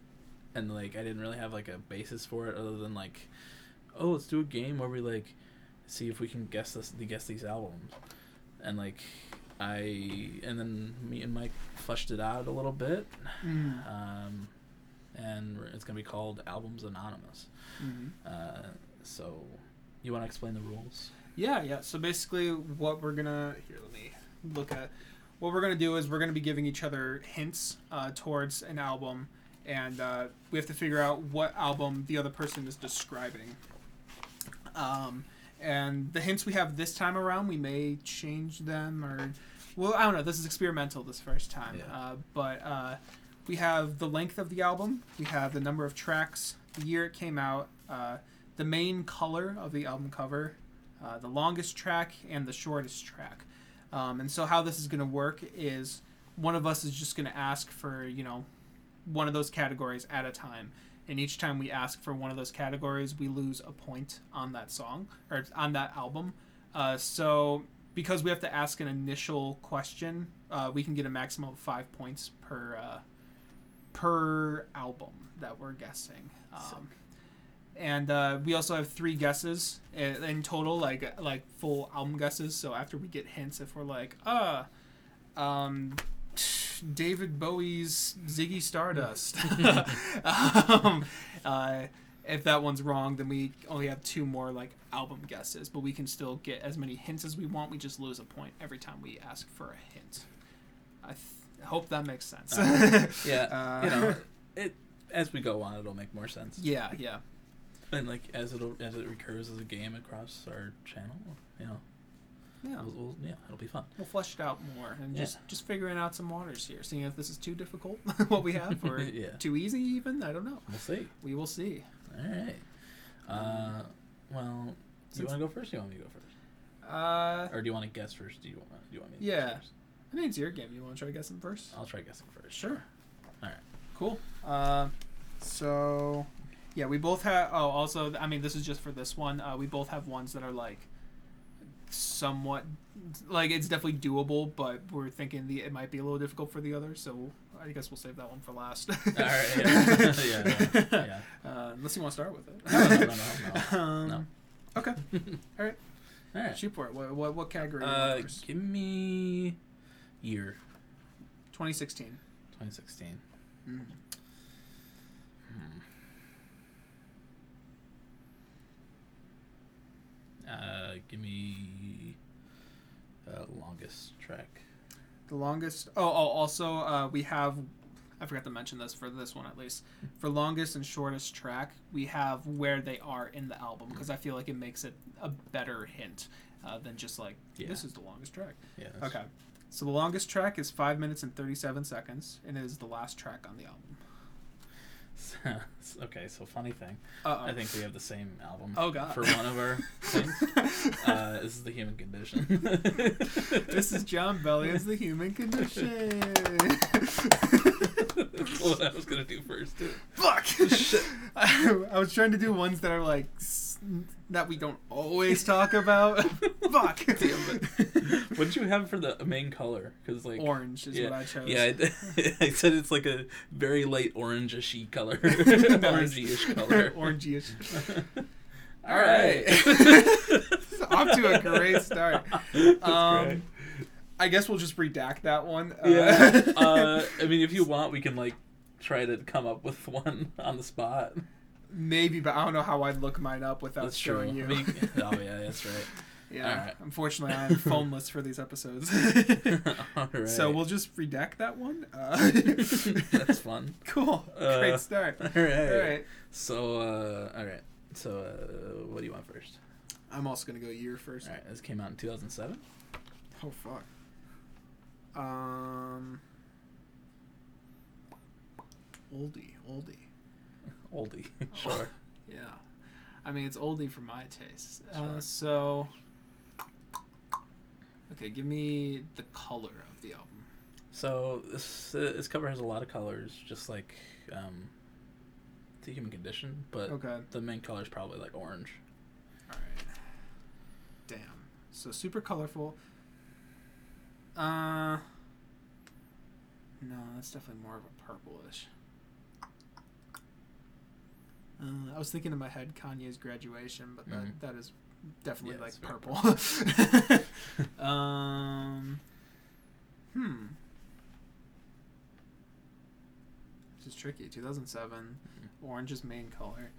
and like I didn't really have like a basis for it other than like, oh, let's do a game where we like see if we can guess this, guess these albums, and like I and then me and Mike fleshed it out a little bit, Mm. um, and it's gonna be called Albums Anonymous. Mhm. Uh, so, you want to explain the rules? Yeah, yeah. So basically, what we're gonna here, let me look at. What we're gonna do is we're gonna be giving each other hints uh, towards an album, and uh, we have to figure out what album the other person is describing. Um, and the hints we have this time around, we may change them or, well, I don't know. This is experimental this first time, Yeah. uh, but uh, we have the length of the album, we have the number of tracks, the year it came out, uh, the main color of the album cover, uh, the longest track and the shortest track. Um, and so how this is going to work is one of us is just going to ask for you know one of those categories at a time. And each time we ask for one of those categories, we lose a point on that song or on that album. Uh, so because we have to ask an initial question, uh, we can get a maximum of five points per uh, per album that we're guessing. Um, and uh, we also have three guesses in, in total, like like full album guesses. So after we get hints, if we're like, uh, um, David Bowie's Ziggy Stardust, um, uh, if that one's wrong, then we only have two more like album guesses, but we can still get as many hints as we want. We just lose a point every time we ask for a hint. I th- hope that makes sense. Uh, Yeah, Uh, you know, it as we go on, it'll make more sense. yeah, yeah. And like as it as it recurs as a game across our channel, you know, Yeah. we'll, we'll, yeah, it'll be fun. We'll flesh it out more and Yeah. just just figuring out some waters here, seeing if this is too difficult, what we have, or Yeah. too easy even. I don't know. We'll see. We will see. All right. Uh, well, do you want to go first? Or do you want me to go first, Uh, or do you want to guess first? Do you want? Do you want me? To Yeah. Guess first? I think it's your game. You want to try guessing first? I'll try guessing first. Sure. All right. Cool. Uh, so, yeah, we both have. Oh, also, I mean, this is just for this one. Uh, we both have ones that are like somewhat like it's definitely doable, but we're thinking the it might be a little difficult for the other. So I guess we'll save that one for last. All right. Yeah. yeah. no, yeah. Uh, unless you want to start with it. No, no, no, no. Um, No. Okay. All right. All right. Shoot for it. What what, what category? Uh, give me year 2016. 2016. Mm. Uh, give me uh, longest track. The longest. Oh, oh also, uh, we have. I forgot to mention this for this one at least. For longest and shortest track, we have where they are in the album because I feel like it makes it a better hint uh, than just like Yeah. this is the longest track. Yeah. Okay. So the longest track is five minutes and thirty-seven seconds, and it is the last track on the album. okay, so funny thing. Uh I think we have the same album. Oh, God. For one of our things. Uh, this is the human condition. this is Jon Bellion's The Human Condition. what I was gonna do first. Too. Fuck. I, I was trying to do ones that are like s- that we don't always talk about. Fuck. Damn What did you have for the main color? Because like Orange is yeah, what I chose. Yeah, I, I said it's like a very light orangey color, orangey-ish color. Orangey-ish. All right. Off to a great start. That's Um, great. I guess we'll just redact that one. Uh, Yeah. Uh, I mean, if you want, we can like try to come up with one on the spot. Maybe, but I don't know how I'd look mine up without That's true. showing you. I mean, oh yeah, that's right. yeah. Unfortunately, I'm phoneless for these episodes. All right. So we'll just redact that one. Uh, that's fun. cool. Uh, Great start. All right. All right. So uh, all right. So uh, what do you want first? I'm also gonna go year first. All right. This came out in 2007. Oh fuck. Um. Oldie, oldie. Oldie. sure. Yeah. I mean, it's oldie for my taste. Uh, so. Okay, give me the color of the album. So this uh, this cover has a lot of colors, just like um, the human condition, but Okay. the main color is probably like orange. Alright. Damn. So super colorful. Uh. No, that's definitely more of a purplish. Uh, I was thinking in my head Kanye's graduation, but that, Mhm. that is definitely Yeah, like it's very purple. um. Hmm. This is tricky. 2007. Orange is main color.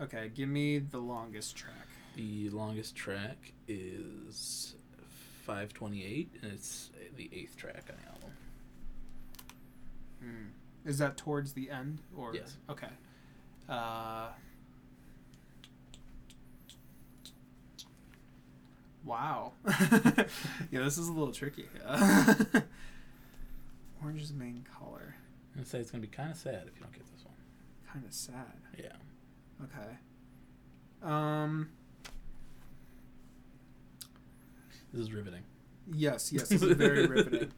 Okay, give me the longest track. The longest track is 528, and it's the eighth track on the album. Hmm. Is that towards the end or Yes. Okay. Uh. Wow. yeah, this is a little tricky. Orange is the main color. I'm gonna say it's gonna be kind of sad if you don't get this one. Kind of sad. Yeah. Okay. Um. This is riveting. Yes, yes, this is very riveting.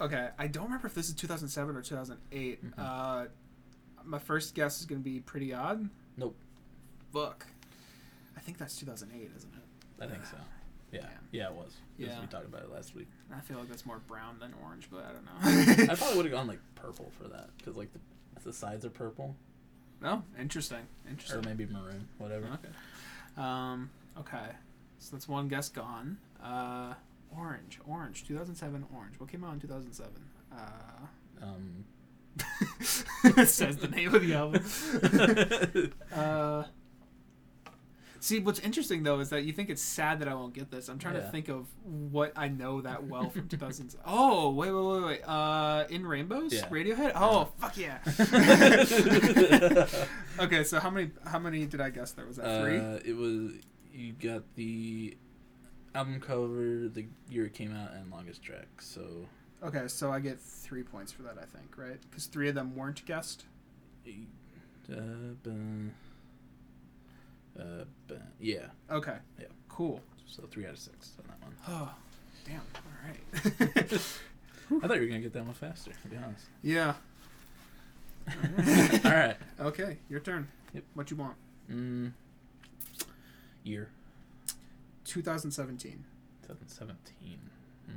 Okay, I don't remember if this is 2007 or 2008. Mhm. Uh, my first guess is going to be pretty odd. Nope. Fuck. I think that's 2008, isn't it? I think so. Yeah. Yeah. Yeah, it was. Yeah. We talked about it last week. I feel like that's more brown than orange, but I don't know. I probably would have gone like purple for that because like the, the sides are purple No, interesting. Interesting. Or maybe maroon, whatever. Okay. Um. Okay. So that's one guess gone. Uh, orange, orange, 2007, orange. What came out in 2007? Uh. Um, says the name of the album. uh, see, what's interesting though is that you think it's sad that I won't get this. I'm trying to think of what I know that well from 2000s. Oh, wait, wait, wait, wait. Uh, In Rainbows, Yeah. Radiohead. Oh, fuck yeah. okay, so how many? How many did I guess there was that three? Uh, it was you got the album cover, the year it came out, and longest track. So Okay, so I get three points for that. I think right because three of them weren't guessed. uh, uh, yeah, Okay. Yeah. Cool. so three out of six on that one. Oh, damn. All right. I thought you were gonna get that one faster. To be honest. yeah. All right. Okay, your turn. Yep. What you want? Mm, year 2017. 2017. Hmm.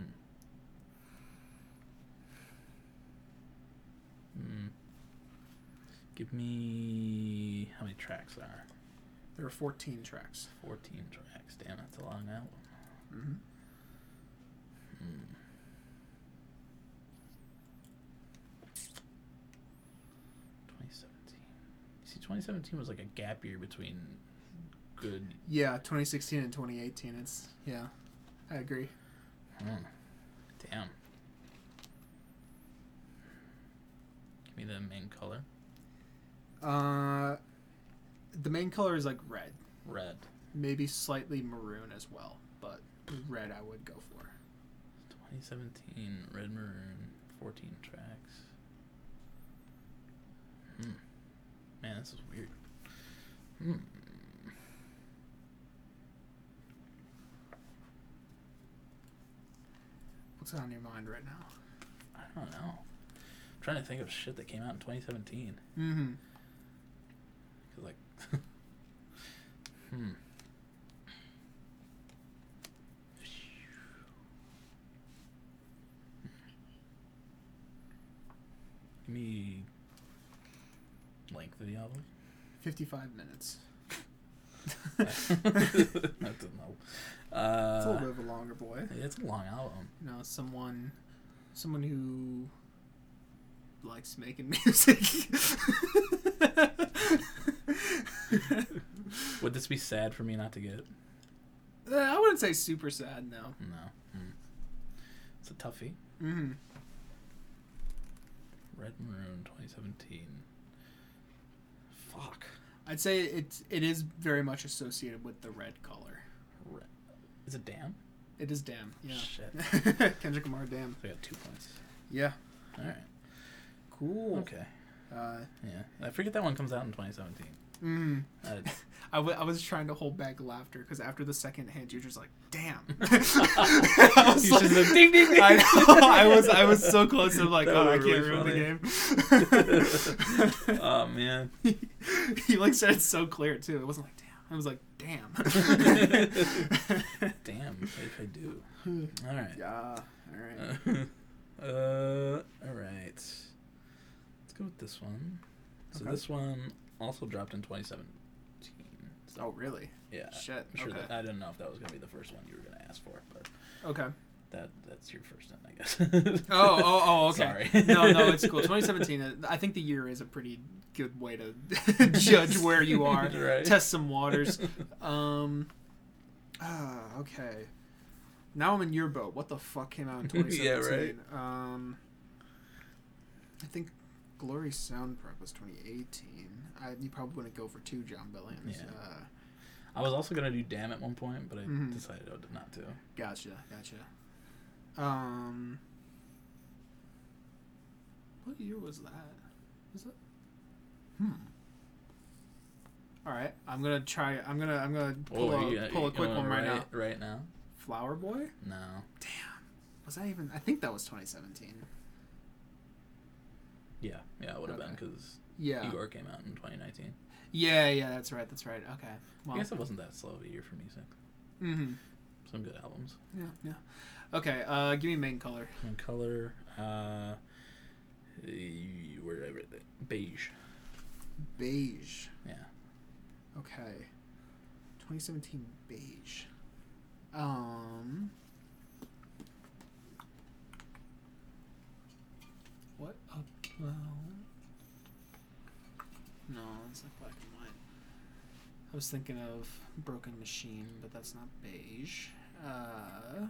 Hmm. Give me how many tracks there are? There are 14 tracks. 14 tracks. Damn, that's a long album. Mm-hmm. Hmm. Twenty seventeen. See, twenty seventeen was like a gap year between good. Yeah, 2016 and 2018. It's yeah, I agree. Hmm. Damn. Me the main color. Uh, the main color is like red, Red. maybe slightly maroon as well, but red I would go for. 2017, Red Maroon, 14 tracks. Hmm. Man, this is weird. Hmm. What's on your mind right now? I don't know. Trying to think of shit that came out in 2017. Mm-hmm. 'Cause, like, hmm. Give me length of the album. 55 minutes. I don't know. It's a little Uh, bit of a longer boy. it's a long album. You know, someone, someone who likes making music. Would this be sad for me not to get? Uh, I wouldn't say super sad, no. No. Hmm. It's a toughie. Mm-hmm. Red Maroon 2017. Fuck. I'd say it's it is very much associated with the red color. Red. Is it damn? It is damn. Yeah. Shit. Kendrick Lamar, damn. So I got two points. Yeah. All right. Cool. Okay. Uh, Yeah. I forget that one comes out in 2017. mm. Uh, I, w- I was trying to hold back laughter because after the second hint, you're just like, "Damn!" I was like, like, ding, ding, ding. I know. I was I was so close. I'm like, That "Oh, I would've can't been ruin the game." oh man. he like said it so clear too. It wasn't like, "Damn." I was like, "Damn." Damn. If I do. All right. yeah. All right. uh, all right. Go with this one. So Okay. this one also dropped in 2017. So, Oh, really? yeah. Shit. I'm sure okay. that, I didn't know if that was gonna be the first one you were gonna ask for, but okay. that that's your first one, I guess. Oh, oh, oh, okay. Sorry. no, no, it's cool. 2017. uh, I think the year is a pretty good way to judge where you are. Right. Test some waters. Um. Ah, okay. Now I'm in your boat. What the fuck came out in 2017? Yeah, right. Um. I think Glory Sound Prep was 2018. I, you probably wouldn't go for two Jon Bellions. Yeah. Uh, I was also gonna do damn at one point, but I Mhm. decided not to. Gotcha, gotcha. Um, what year was that? Was it? Hmm. All right, I'm gonna try. I'm gonna. I'm gonna pull Oh, a you- pull a quick one right now. Right now? Flower Boy. No. Damn. Was that even? I think that was 2017. Yeah, yeah, it would have been because Yeah. Igor came out in 2019. Yeah, yeah. That's right. That's right. Okay. Well. I guess it wasn't that slow of a year for music. Mm-hmm. Some good albums. Yeah. Yeah. Okay. Uh, give me main color. Main color, uh, where did I write that? Beige. Beige. Yeah. Okay. 2017 beige. Um. What about? No, it's like black and white. I was thinking of Broken Machine, but that's not beige. Uh.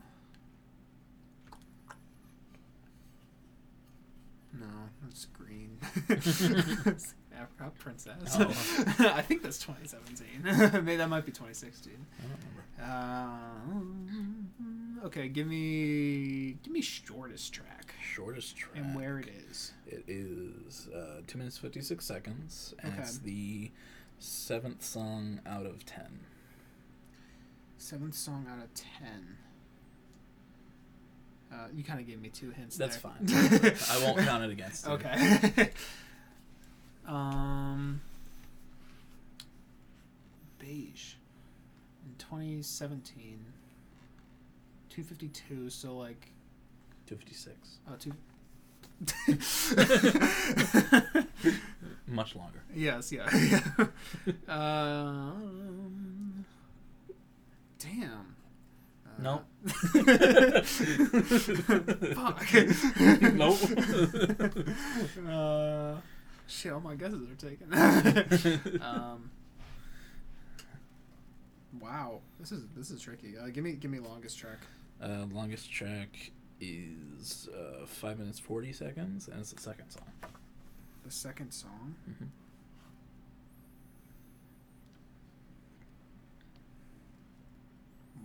No, that's green. Apricot Princess. Oh. I think that's 2017. Maybe that might be 2016. I don't remember. Uh, okay, give me give me shortest track Shortest track. and where it is. It is uh, 2 minutes 56 seconds, and Okay. it's the seventh song out of 10. Seventh song out of ten. Uh, you kind of gave me two hints. That's there. fine. I won't count it against you. Okay. um, beige in 2017. 252. So like 256. oh two. Much longer. yes. Yeah. um, damn. Uh, Nope. Fuck. Nope. uh, shit, all my guesses are taken. um, wow, this is this is tricky. Uh, give me give me longest track. Uh, longest track is uh, 5 minutes 40 seconds, and it's the second song. The second song. Mm-hmm.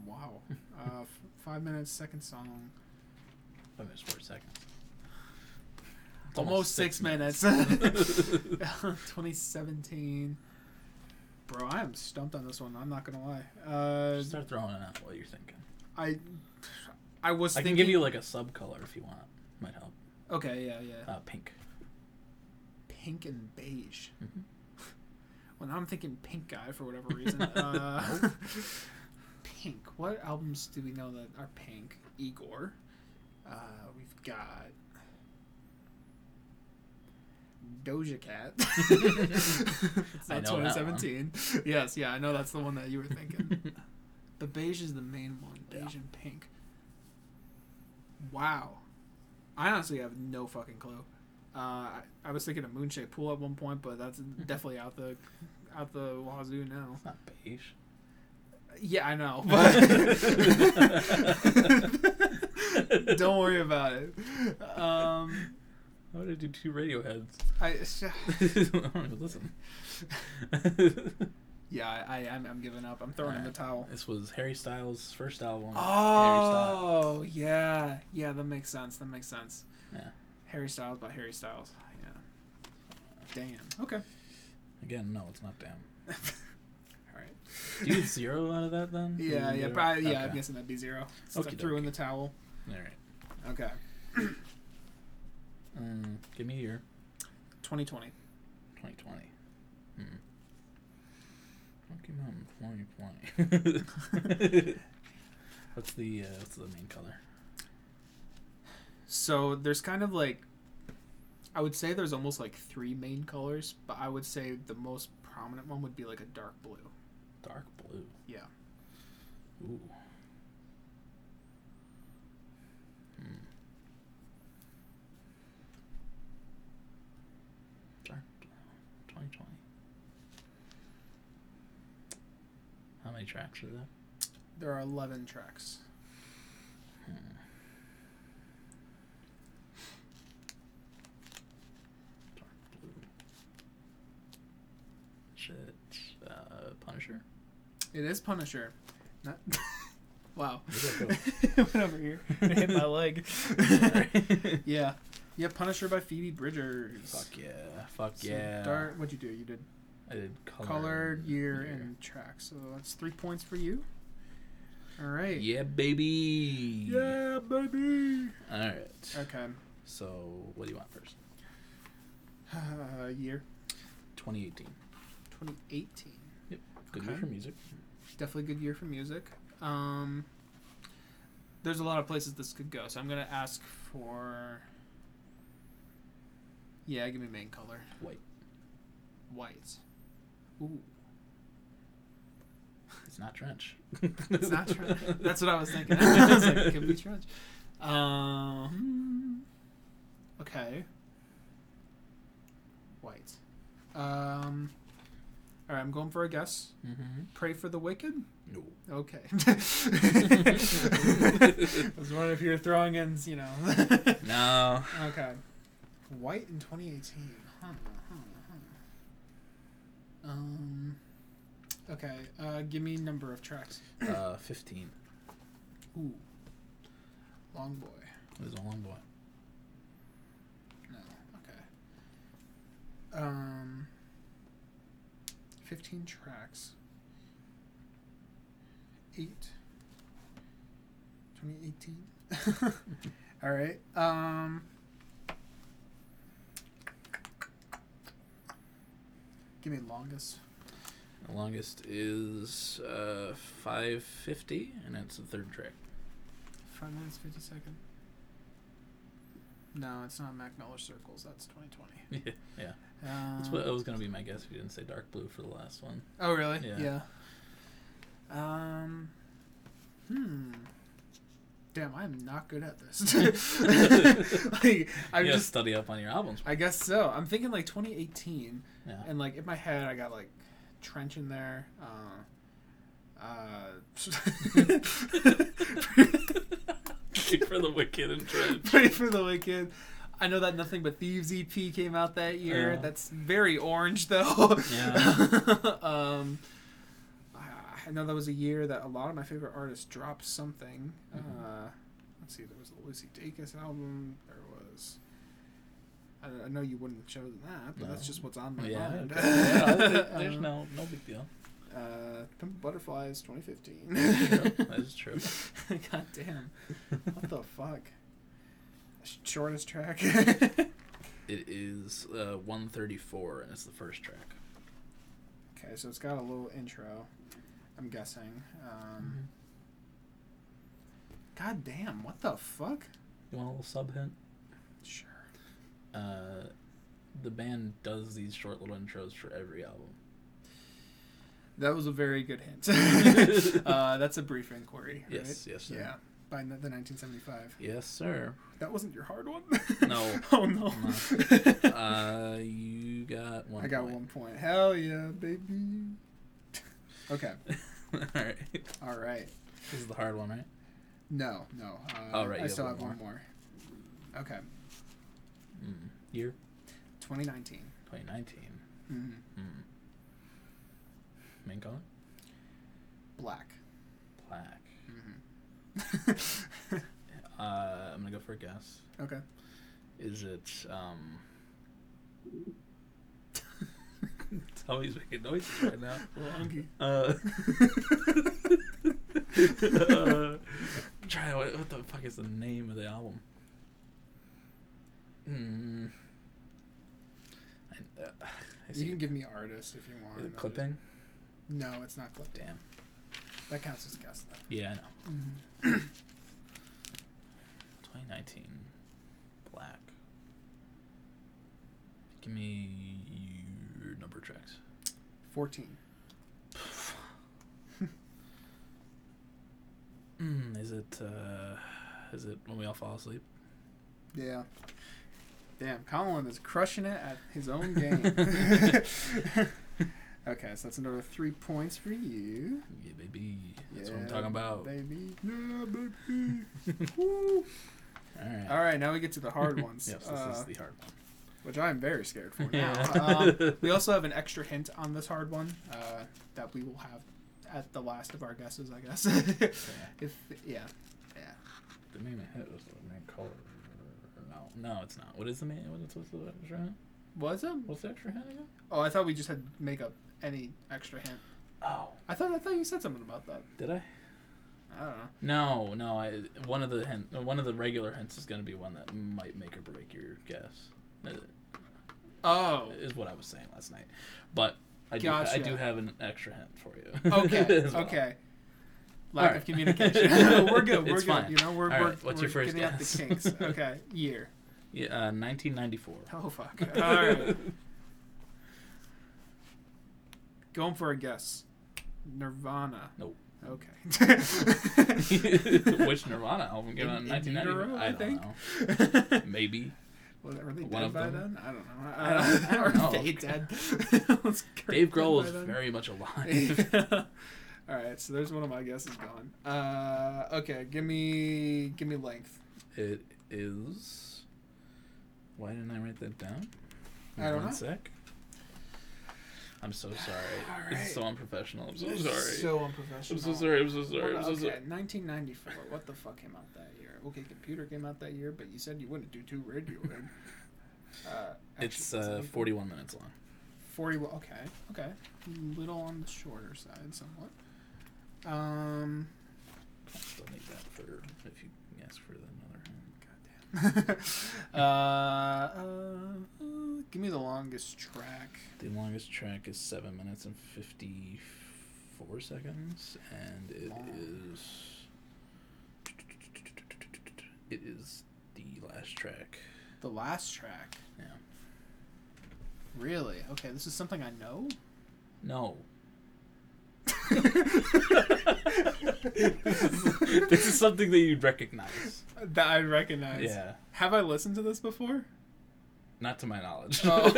Wow. Uh, f- five minutes, second song. 5 minutes 40 seconds. It's Almost, six, minutes. 2017. Bro, I am stumped on this one. I'm not gonna lie. Uh, Start throwing it out what you're thinking. I, I was. I can give you like a sub color if you want. Might help. Okay, yeah, yeah. Uh, pink. pink and beige. Mhm. Well, now I'm thinking pink guy for whatever reason. uh, pink. What albums do we know that are pink? Igor. Uh, we've got Doja Cat. It's I not know that one. 2017. Yes, yeah, I know that's the one that you were thinking. the beige is the main one. Yeah. Beige and pink. Wow. I honestly have no fucking clue. Uh, I, I was thinking of Moon Shaped Pool at one point, but that's definitely out the out the wazoo now. It's not beige. Yeah, I know, but don't worry about it. Um, Why did I do two Radioheads? I I don't even listen. Yeah, I, I I'm, I'm giving up. I'm throwing in the towel. This was Harry Styles' first album. Oh, yeah, yeah, that makes sense. That makes sense. Yeah. Harry Styles by Harry Styles. Yeah. Damn. Okay. Again, no, it's not damn. All right. Do you get zero out of that then? Yeah, yeah, probably, yeah. I'm guessing that'd be zero. So threw in the towel. All right. Okay. Mm, give me a year. 2020. 2020. Hmm. Pokemon 2020. what's the uh, what's the main color? So there's kind of like, I would say there's almost like three main colors, but I would say the most prominent one would be like a dark blue. Dark blue. Yeah. Ooh. Hmm. Dark blue. 2020. How many tracks are there? There are 11 tracks. Hmm. Dark. Shit. Uh, Punisher. It is Punisher. Not. wow. Where'd Went over here. and hit my leg. Yeah. Yeah, Punisher by Phoebe Bridgers. Fuck yeah. Fuck So yeah. Dark. What'd you do? You did I did color, color, year, year. and track. So that's three points for you. All right. Yeah, baby. Yeah, baby. All right. Okay. So, what do you want first? Uh, year 2018. 2018. Yep. Good Okay. year for music. Definitely good year for music. Um, there's a lot of places this could go, so I'm gonna ask for. Yeah, give me main color. White. White. Ooh, It's not trench. it's not trench. That's what I was thinking. I was like, it could be trench. Um. Okay. White. Um. All right, I'm going for a guess. Mm-hmm. Pray for the wicked. No. Okay. I was wondering if you were throwing in, you know. No. okay. White in 2018. Huh, huh, huh. Um. Okay. Uh, give me number of tracks. Uh, 15. Ooh. Long boy. It was a long boy. No. Okay. Um. 15 tracks. 8. 2018. All right. Um. Give me longest. The longest is uh, 550, and it's the third track. Five minutes fifty second. No, it's not Mac Miller Circles. That's 2020. yeah. Um, That's what it was going to be my guess if you didn't say dark blue for the last one. Oh, really? Yeah. Yeah. Um. Hmm. Damn, I'm not good at this. like, I'm you gotta just. study up on your albums. I guess so. I'm thinking like 2018, Yeah. and like in my head, I got like Trench in there. Uh. Uh. for the wicked and trench. Pray for the Wicked. I know that Nothing But Thieves EP came out that year. Yeah. That's very orange, though. Yeah. um, I I know that was a year that a lot of my favorite artists dropped something. Mhm. Uh, let's see, there was a Lucy Dacus album. There was. I, I know you wouldn't have chosen that, but that's just what's on my Yeah, mind. okay. Yeah, there's no no big deal. Uh, Pimp Butterflies 2015. That is true. God damn. What the fuck? Shortest track. It is uh, 134, and it's the first track. Okay, so it's got a little intro. I'm guessing. Um, God damn! What the fuck? You want a little sub hint? Sure. Uh, the band does these short little intros for every album. That was a very good hint. uh, that's a brief inquiry. Right? Yes, yes, sir. Yeah. By the 1975. Yes, sir. That wasn't your hard one. No. oh no. Uh, you got one. I got point. one point. Hell yeah, baby. okay. All right. All right. This is the hard one, right? No, no. Uh, Oh, right, I still have one one more. Okay. Mm. Year 2019. 2019. hmm Mm. Main color? Black. Black. Mm-hmm. Uh, I'm gonna go for a guess. okay. Is it um? Tell me making noises right now. Little hungry. Uh, uh, try what, what the fuck is the name of the album? Hmm. I, uh, I You can give me artists if you want. is clipping. No, it's not clipping. Damn. That counts as guess though. Yeah, I know. Mm-hmm. 2019. Black. Give me your number of tracks. 14. Mm, is it uh is it when we all fall asleep? Yeah. Damn, Colin is crushing it at his own game. okay, so that's another three points for you. Yeah, baby. That's what I'm talking about. Baby. Yeah, baby. Woo. All right. All right, now we get to the hard ones, yes, this uh, is the hard one. which I am very scared for now. Yeah. um, we also have an extra hint on this hard one uh, that we will have at the last of our guesses, I guess. if yeah, yeah. The main hit was the main color. No, it's not. What is the main? What's, what's the extra hint? Was it? What's the extra hint again? Oh, I thought we just had to make up any extra hint. Oh, I thought I thought you said something about that. did I? I don't know. No, no. I one of the hint, one of the regular hints is going to be one that might make or break your guess. Oh, Is what I was saying last night, but I do I do have an extra hint for you. okay, well. okay. Lack Alright. of communication. we're good. We're It's good. fine. You know, we're, we're, what's we're your first getting guess? the kinks. Okay, year. Yeah, uh, 1994. Oh fuck. All right, going for a guess. Nirvana. Nope. Okay. Which Nirvana album came out in, In- in 1990? I I don't think. know. Maybe. Well, are they One dead by them? then? I don't know. I don't- I don't Are know. they dead? Dave Grohl by is very much alive. All right, so there's one of my guesses gone. Uh, okay, give me give me length. it is. Why didn't I write that down? I don't One know. sec. I'm so sorry. All This is right. so unprofessional. I'm so This is sorry. So I'm unprofessional. so sorry. I'm so sorry. I'm so okay, sorry. 1994. What the fuck came out that year? Okay, computer came out that year, but you said you wouldn't do two Radiohead. uh, It's actually, uh, it 41 minutes long. 40. well, Okay, okay, A little on the shorter side, somewhat. Um, I still need that for if you ask for another. goddamn. uh, uh, give me the longest track. The longest track is seven minutes and fifty-four seconds, and it Long. is. It is the last track. The last track. Yeah. Really? Okay, this is something I know. No. this is something that you'd recognize. that I recognize. Yeah. Have I listened to this before? Not to my knowledge. Oh.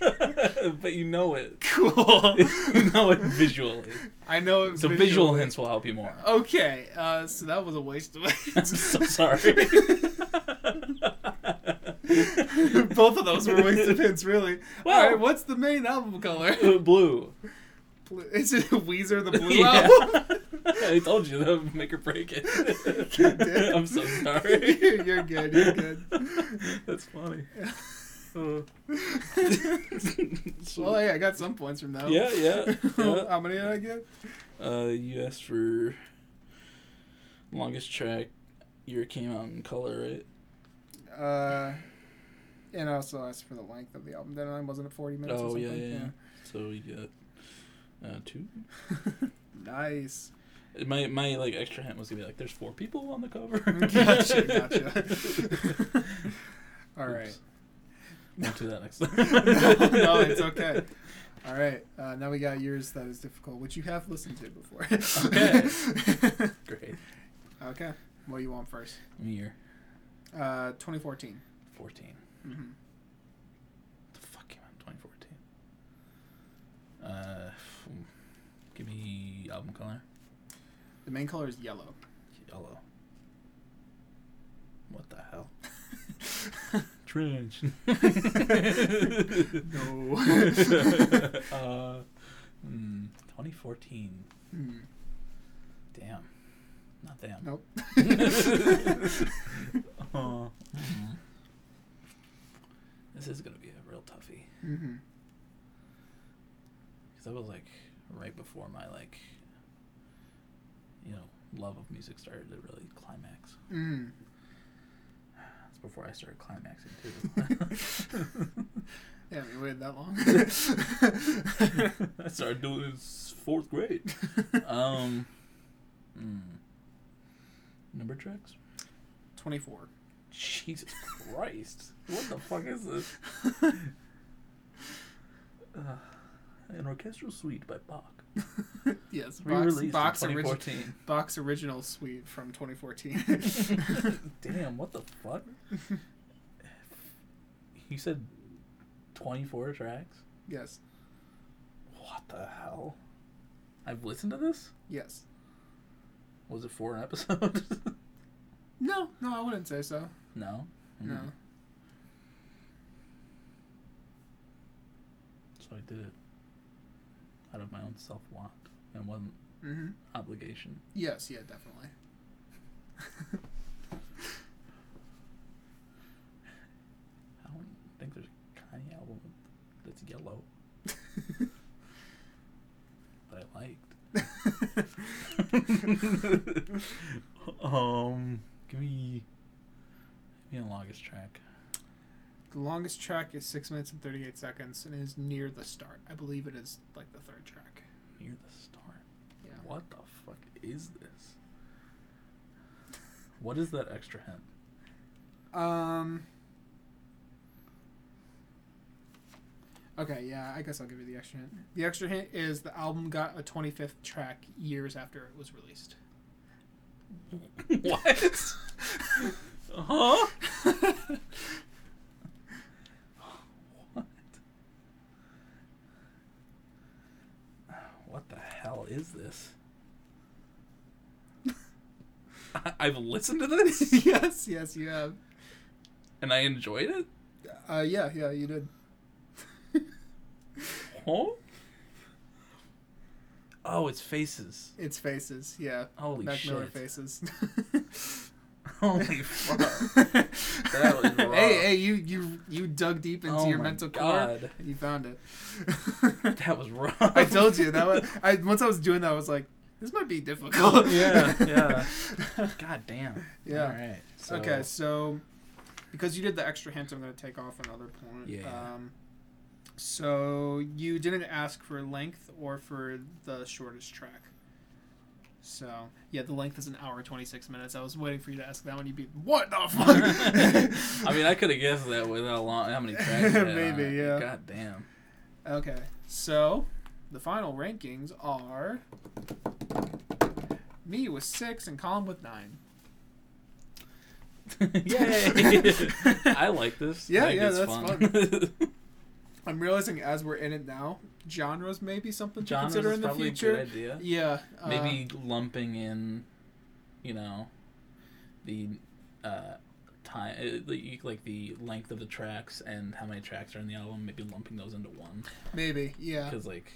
but you know it. Cool. you know it visually. I know it. So visual hints will help you more. Okay, uh, so that was a waste of I'm so sorry. Both of those were waste of hints, really. Well- All right, what's the main album color? Uh, Blue. Blue- Is it Weezer the Blue Yeah. album? I told you that would make or break it. I'm so sorry. you're good. You're good. That's funny. Uh, so- Well, hey, I got some points from that. Yeah, yeah, yeah. How many did I get? Uh, you asked for longest track. Year came out in color, right? Uh, And I also asked for the length of the album. Then I wasn't it forty minutes. or Oh yeah, something? yeah, yeah. So we get uh, two. nice. My my like extra hint was gonna be like, "There's four people on the cover." Gotcha, gotcha. All right. Oops. Won't do that next time. no, no, it's okay. All right. Uh, now we got yours that is difficult, which you have listened to before. Okay. Great. okay. What do you want first? Year Uh, 2014. fourteen. Mm-hmm. The fuck came out in 2014? Uh, give me album color. The main color is yellow. Yellow. What the hell? Trench. No. uh, hmm, 2014. Hmm. Damn. Not damn. Nope. Uh, hmm. This is gonna be a real toughie mm-hmm. because that was like right before my like, you know, love of music started to really climax. Mm. That's before I started climaxing too. Yeah, we waited that long. I started doing it fourth grade. Um, hmm. number tracks. 24. Jesus Christ! What the fuck is this? Uh, an orchestral suite by Bach. yes, Box, Re-released Box, in origi- 2014. Box original suite from 2014. Damn, what the fuck? You said 24 tracks? yes, What the hell? I've listened to this? yes. Was it for an episode? No, no, I wouldn't say so. no. No. Mm. So I did it out of my own self want and wasn't Mm-hmm. obligation. Yes, yeah, definitely. I don't think there's a Kanye album that's yellow that I liked. um, give me, give me a longest track. The longest track is 6 minutes and 38 seconds and is near the start. I believe it is like the third track. Near the start. Yeah. What the fuck is this? What is that extra hint? Um. Okay, yeah, I guess I'll give you the extra hint. The extra hint is the album got a 25th track years after it was released. what? huh? what? What the hell is this? I've listened to this yes, yes, you have. and I enjoyed it. Uh, yeah, yeah, you did. Huh? Oh, it's faces. It's Faces, yeah. Holy Mac Miller shit! Faces. Holy fuck! That was rough. hey, hey, you, you, you dug deep into Oh your mental core God. and you found it. That was rough. I told you that. Was, I once I was doing that, I was like, this might be difficult. Yeah, yeah. God damn. Yeah. All right. So, Okay, so because you did the extra hint, I'm going to take off another point. Yeah. Um, so you didn't ask for length or for the shortest track. So yeah, the length is an hour 26 minutes. I was waiting for you to ask that one. You'd be what the fuck? I mean, I could have guessed that with how long, how many tracks. had on Maybe, yeah. God damn. okay, so the final rankings are me with six and Colin with nine. Yay! I like this. Yeah, yeah, it's that's I'm realizing as we're in it now, genres may be something to consider in the future. Yeah. uh, Maybe lumping in, you know, the uh, time, uh, like the length of the tracks and how many tracks are in the album. Maybe lumping those into one. maybe. Yeah. because like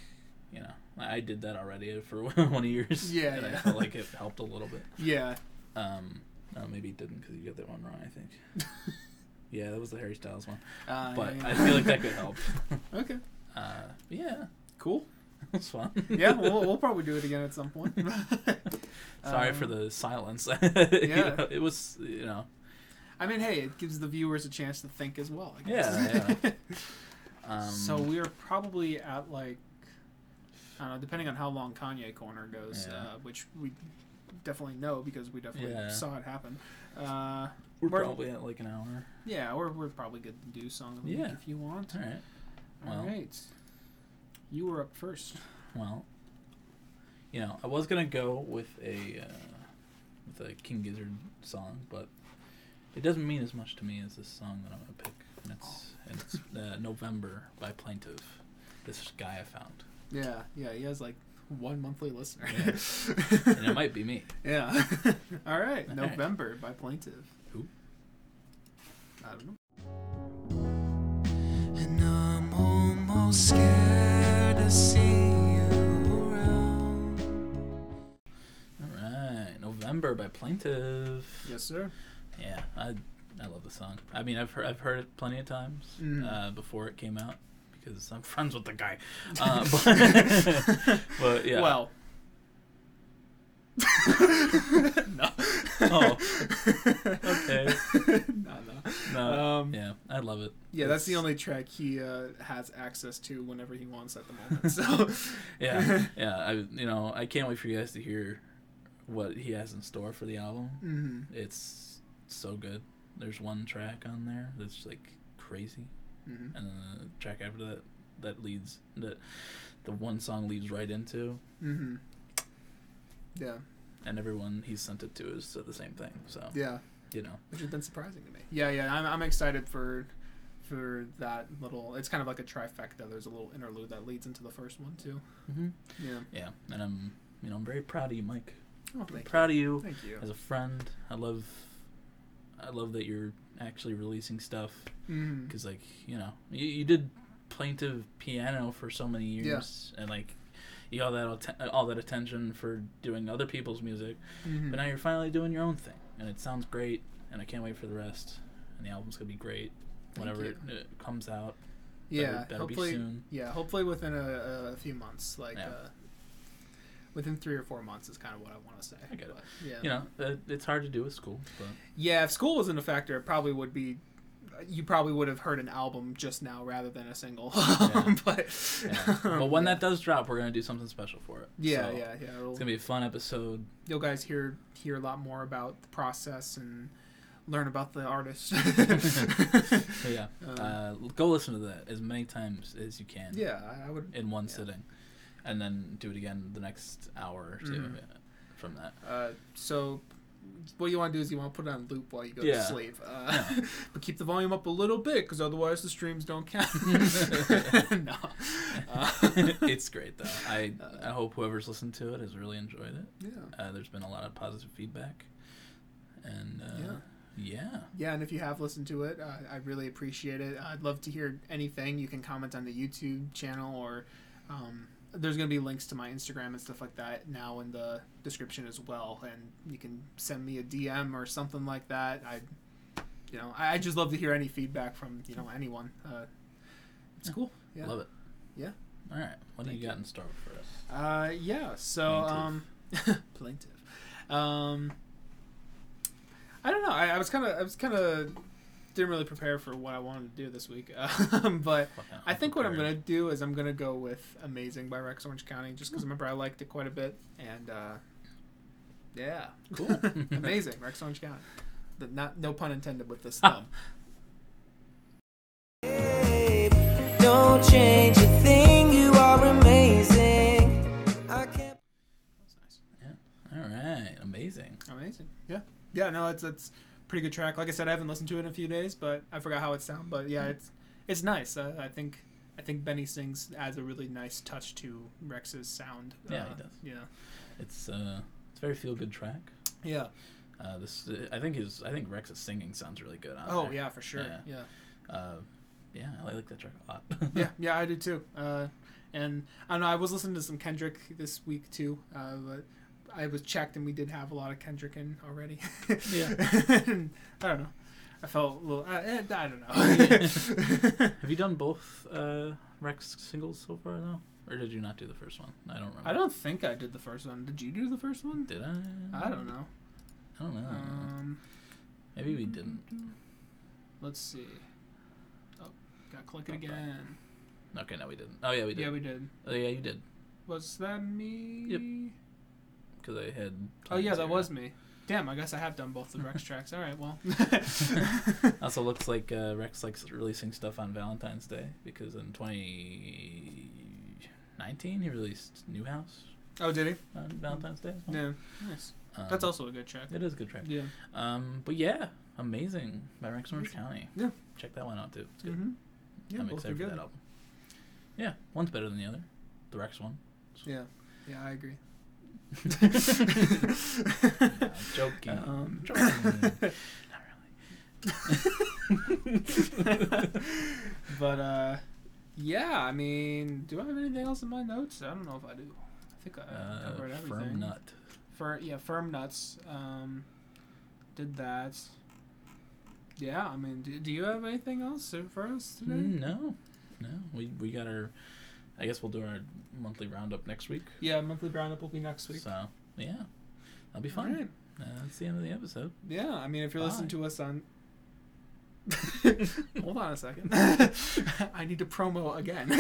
you know I did that already for one of yours. Yeah, and I felt like it helped a little bit. Yeah. Um, no, maybe it didn't because you got that one wrong. I think. yeah, that was the Harry Styles one, Uh, but yeah, I feel like that could help. Okay. Uh, yeah, Cool. it's fun. Yeah, we'll, we'll probably do it again at some point. Sorry for Um, the silence. yeah. it was you know I mean, hey, it gives the viewers a chance to think as well. I Yeah, guess. Um, so we are probably at like, I don't know, depending on how long Kanye Corner goes, Yeah. uh, which we definitely know because we definitely Yeah. saw it happen. Uh, we're we're- probably at like an hour. yeah, we're, we're probably good to do song of the week Yeah. if you want. All right. Well. right. You were up first. Well, you know, I was gonna go with a uh, with a King Gizzard song, but it doesn't mean as much to me as this song that I'm gonna pick. And it's and it's uh, November by Plaintive. This guy I found, Yeah, yeah, he has like one monthly listener. and it might be me. Yeah. All right. All right. November by Plaintive. Who? I don't know. And I'm almost scared to see you around. All right, November by Plaintive. Yes, sir. Yeah, I I love the song. I mean, I've heard I've heard it plenty of times Mhm. uh, before it came out because I'm friends with the guy. Uh, but, but yeah. Well. no. Oh. Okay. no, no. No, Um, yeah, I love it. Yeah, that's the only track he uh, has access to whenever he wants at the moment. So. Yeah, yeah. I you know I can't wait for you guys to hear what he has in store for the album. hmm It's so good. There's one track on there that's like crazy, hmm and the track after that that leads that the one song leads right into, hmm Yeah. and everyone he's sent it to has said the same thing. So Yeah. you know, which has been surprising to me. Yeah, yeah, I'm, I'm excited for for that little. It's kind of like a trifecta. There's a little interlude that leads into the first one too. mm-hmm. Yeah. yeah. And I'm you know I'm very proud of you, Mike. Oh, I'm thank proud of you. Thank you. as a friend. I love I love that you're actually releasing stuff. Because like you know you, you did plaintive piano for so many years and like you got all that atten- all that attention for doing other people's music Mhm. but now you're finally doing your own thing and it sounds great and i can't wait for the rest and the album's gonna be great whenever it, it comes out yeah, better, better be hopefully, soon yeah, hopefully within a, a few months, like Yeah. uh, within three or four months is kind of what I want to say. I get it. But, yeah. you know uh, it's hard to do with school but Yeah, if school wasn't a factor, it probably would be. You probably would have heard an album just now rather than a single. Yeah. but yeah. but when that does drop we're gonna do something special for it yeah, So, yeah, yeah, it'll- it's gonna be a fun episode you'll guys hear hear a lot more about the process and learn about the artist. so yeah Um, uh, go listen to that as many times as you can yeah, I- would. in one Yeah. sitting, and then do it again the next hour or 2 Mhm. uh, from that. Uh, so, what you want to do is you want to put it on loop while you go Yeah. to sleep. Uh, but keep the volume up a little bit because otherwise the streams don't count. no. Uh, it's great though. I I hope whoever's listened to it has really enjoyed it. yeah. Uh, there's been a lot of positive feedback, and uh, Yeah. yeah, Yeah, and if you have listened to it, uh, I really appreciate it. I'd love to hear anything. You can comment on the YouTube channel, or um, there's going to be links to my Instagram and stuff like that now in the description as well. And you can send me a DM or something like that. I, you know, I just love to hear any feedback from you know anyone. Uh, it's Yeah. cool. Yeah. love it. Yeah. All right, what do Thank you got in store for us? Uh, yeah. So um, plaintive. Um, I don't know. I, I was kind of I was kind of didn't really prepare for what I wanted to do this week, um, but Fucking I think what I'm gonna do is I'm gonna go with "Amazing" by Rex Orange County, just because remember I liked it quite a bit, and uh, yeah, Cool. amazing Rex Orange County. The, not no pun intended with this Ha. thumb. Don't change a thing, you are amazing. I can't. That's nice. All right, amazing. Amazing. Yeah. Yeah, no, it's it's a pretty good track. Like I said, I haven't listened to it in a few days, but I forgot how it sounds. But yeah, it's it's nice. Uh, I think I think Benny Sings adds a really nice touch to Rex's sound. Yeah, Uh, he does. Yeah. It's uh, it's a very feel good track. Yeah. Uh, this I think his I think Rex's singing sounds really good. Oh there. yeah, for sure. Yeah. Yeah. Uh, yeah, I like that track a lot. Yeah, yeah, I do too. Uh, and I don't know. I was listening to some Kendrick this week too. Uh, but I was checked, and we did have a lot of Kendrick in already. Yeah. And I don't know. I felt a little. I, eh, I don't know. Have you done both uh, Rex singles so far though, or did you not do the first one? I don't remember. I don't think I did the first one. Did you do the first one? Did I? I don't know. I don't know. Um, Maybe we didn't. Let's see. Oh, gotta click it again. Okay, no, we didn't. Oh yeah, we did. Yeah, we did. oh yeah, you did. Was that me? Yep. Because I had. Oh yeah, that was me. Damn, I guess I have done both the Rex tracks. All right, well. Also, looks like uh, Rex likes releasing stuff on Valentine's Day because in 2019 he released New House oh, did he? on Valentine's Day. as well. Yeah. Nice. Um, That's also a good track. It is a good track. Yeah. Um, but yeah, amazing by Rex Orange County. Yeah. check that one out too. It's good. Mm-hmm. Yeah, I'm both are excited for good. that album. Yeah, one's better than the other. The Rex one. Yeah. Yeah, I agree. I'm joking. Um, joking. but uh, yeah. I mean, do I have anything else in my notes? I don't know if I do. I think I Uh, covered everything. firm nut. Fir- yeah, firm nuts. Um, did that. Yeah, I mean, do, do you have anything else for us today? Mm, no, no. We we got our. I guess we'll do our monthly roundup next week. Yeah, monthly roundup will be next week. So yeah, that'll be fun. right. Uh, that's the end of the episode. Yeah, I mean, if you're listening to us on. Hold on a second. I need to promo again.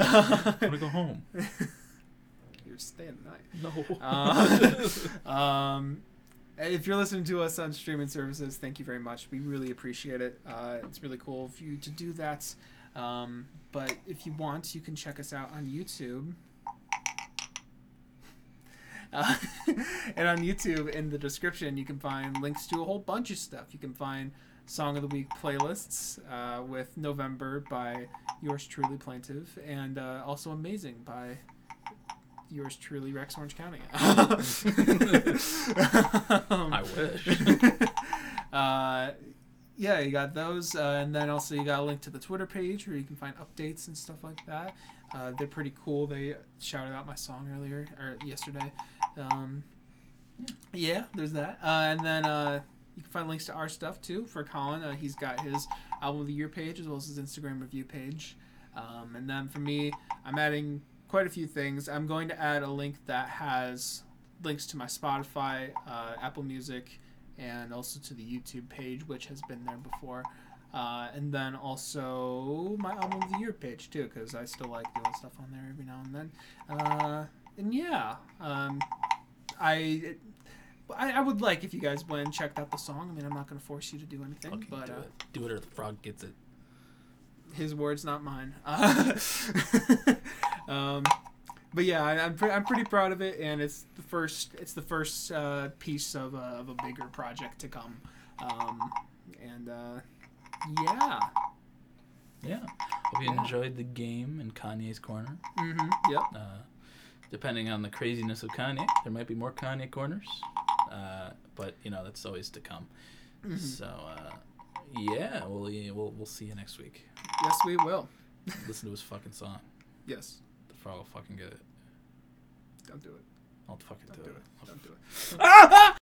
I'm gonna go home. You're staying the night. No. Uh, um, if you're listening to us on streaming services, thank you very much. We really appreciate it. Uh, it's really cool of you to do that. Um, but if you want, you can check us out on YouTube. Uh, and on YouTube, in the description, you can find links to a whole bunch of stuff. You can find Song of the Week playlists uh, with November by yours truly, Plaintive, and uh, also Amazing by yours truly, Rex Orange County. Um, I wish. Yeah, you got those, uh, and then also you got a link to the Twitter page where you can find updates and stuff like that. Uh, they're pretty cool. They shouted out my song earlier or yesterday. Um, yeah, there's that, uh, and then uh, you can find links to our stuff too for Colin. Uh, he's got his album of the year page as well as his Instagram review page. Um, and then for me, I'm adding quite a few things. I'm going to add a link that has links to my Spotify, uh, Apple Music, and also to the YouTube page, which has been there before. Uh, and then also my album of the year page too, because I still like doing stuff on there every now and then. Uh, and yeah, um, I, I I would like if you guys went and checked out the song. I mean, I'm not going to force you to do anything, Fucking but do uh, it. Do it or the frog gets it. his words, not mine. Uh, um, but yeah, I, I'm, pre- I'm pretty proud of it, and it's the first it's the first uh, piece of a, of a bigger project to come. Um, and uh, yeah, Yeah. Hope you Yeah. enjoyed the game in Kanye's corner. hmm yep, Uh, depending on the craziness of Kanye, there might be more Kanye corners. Uh, but you know that's always to come. Mhm. So uh, yeah, we'll, we'll we'll see you next week. yes, we will. Listen to his fucking song. Yes, Frog will fucking get it. don't do it. I'll fucking Don't do, do it. it. Don't do it.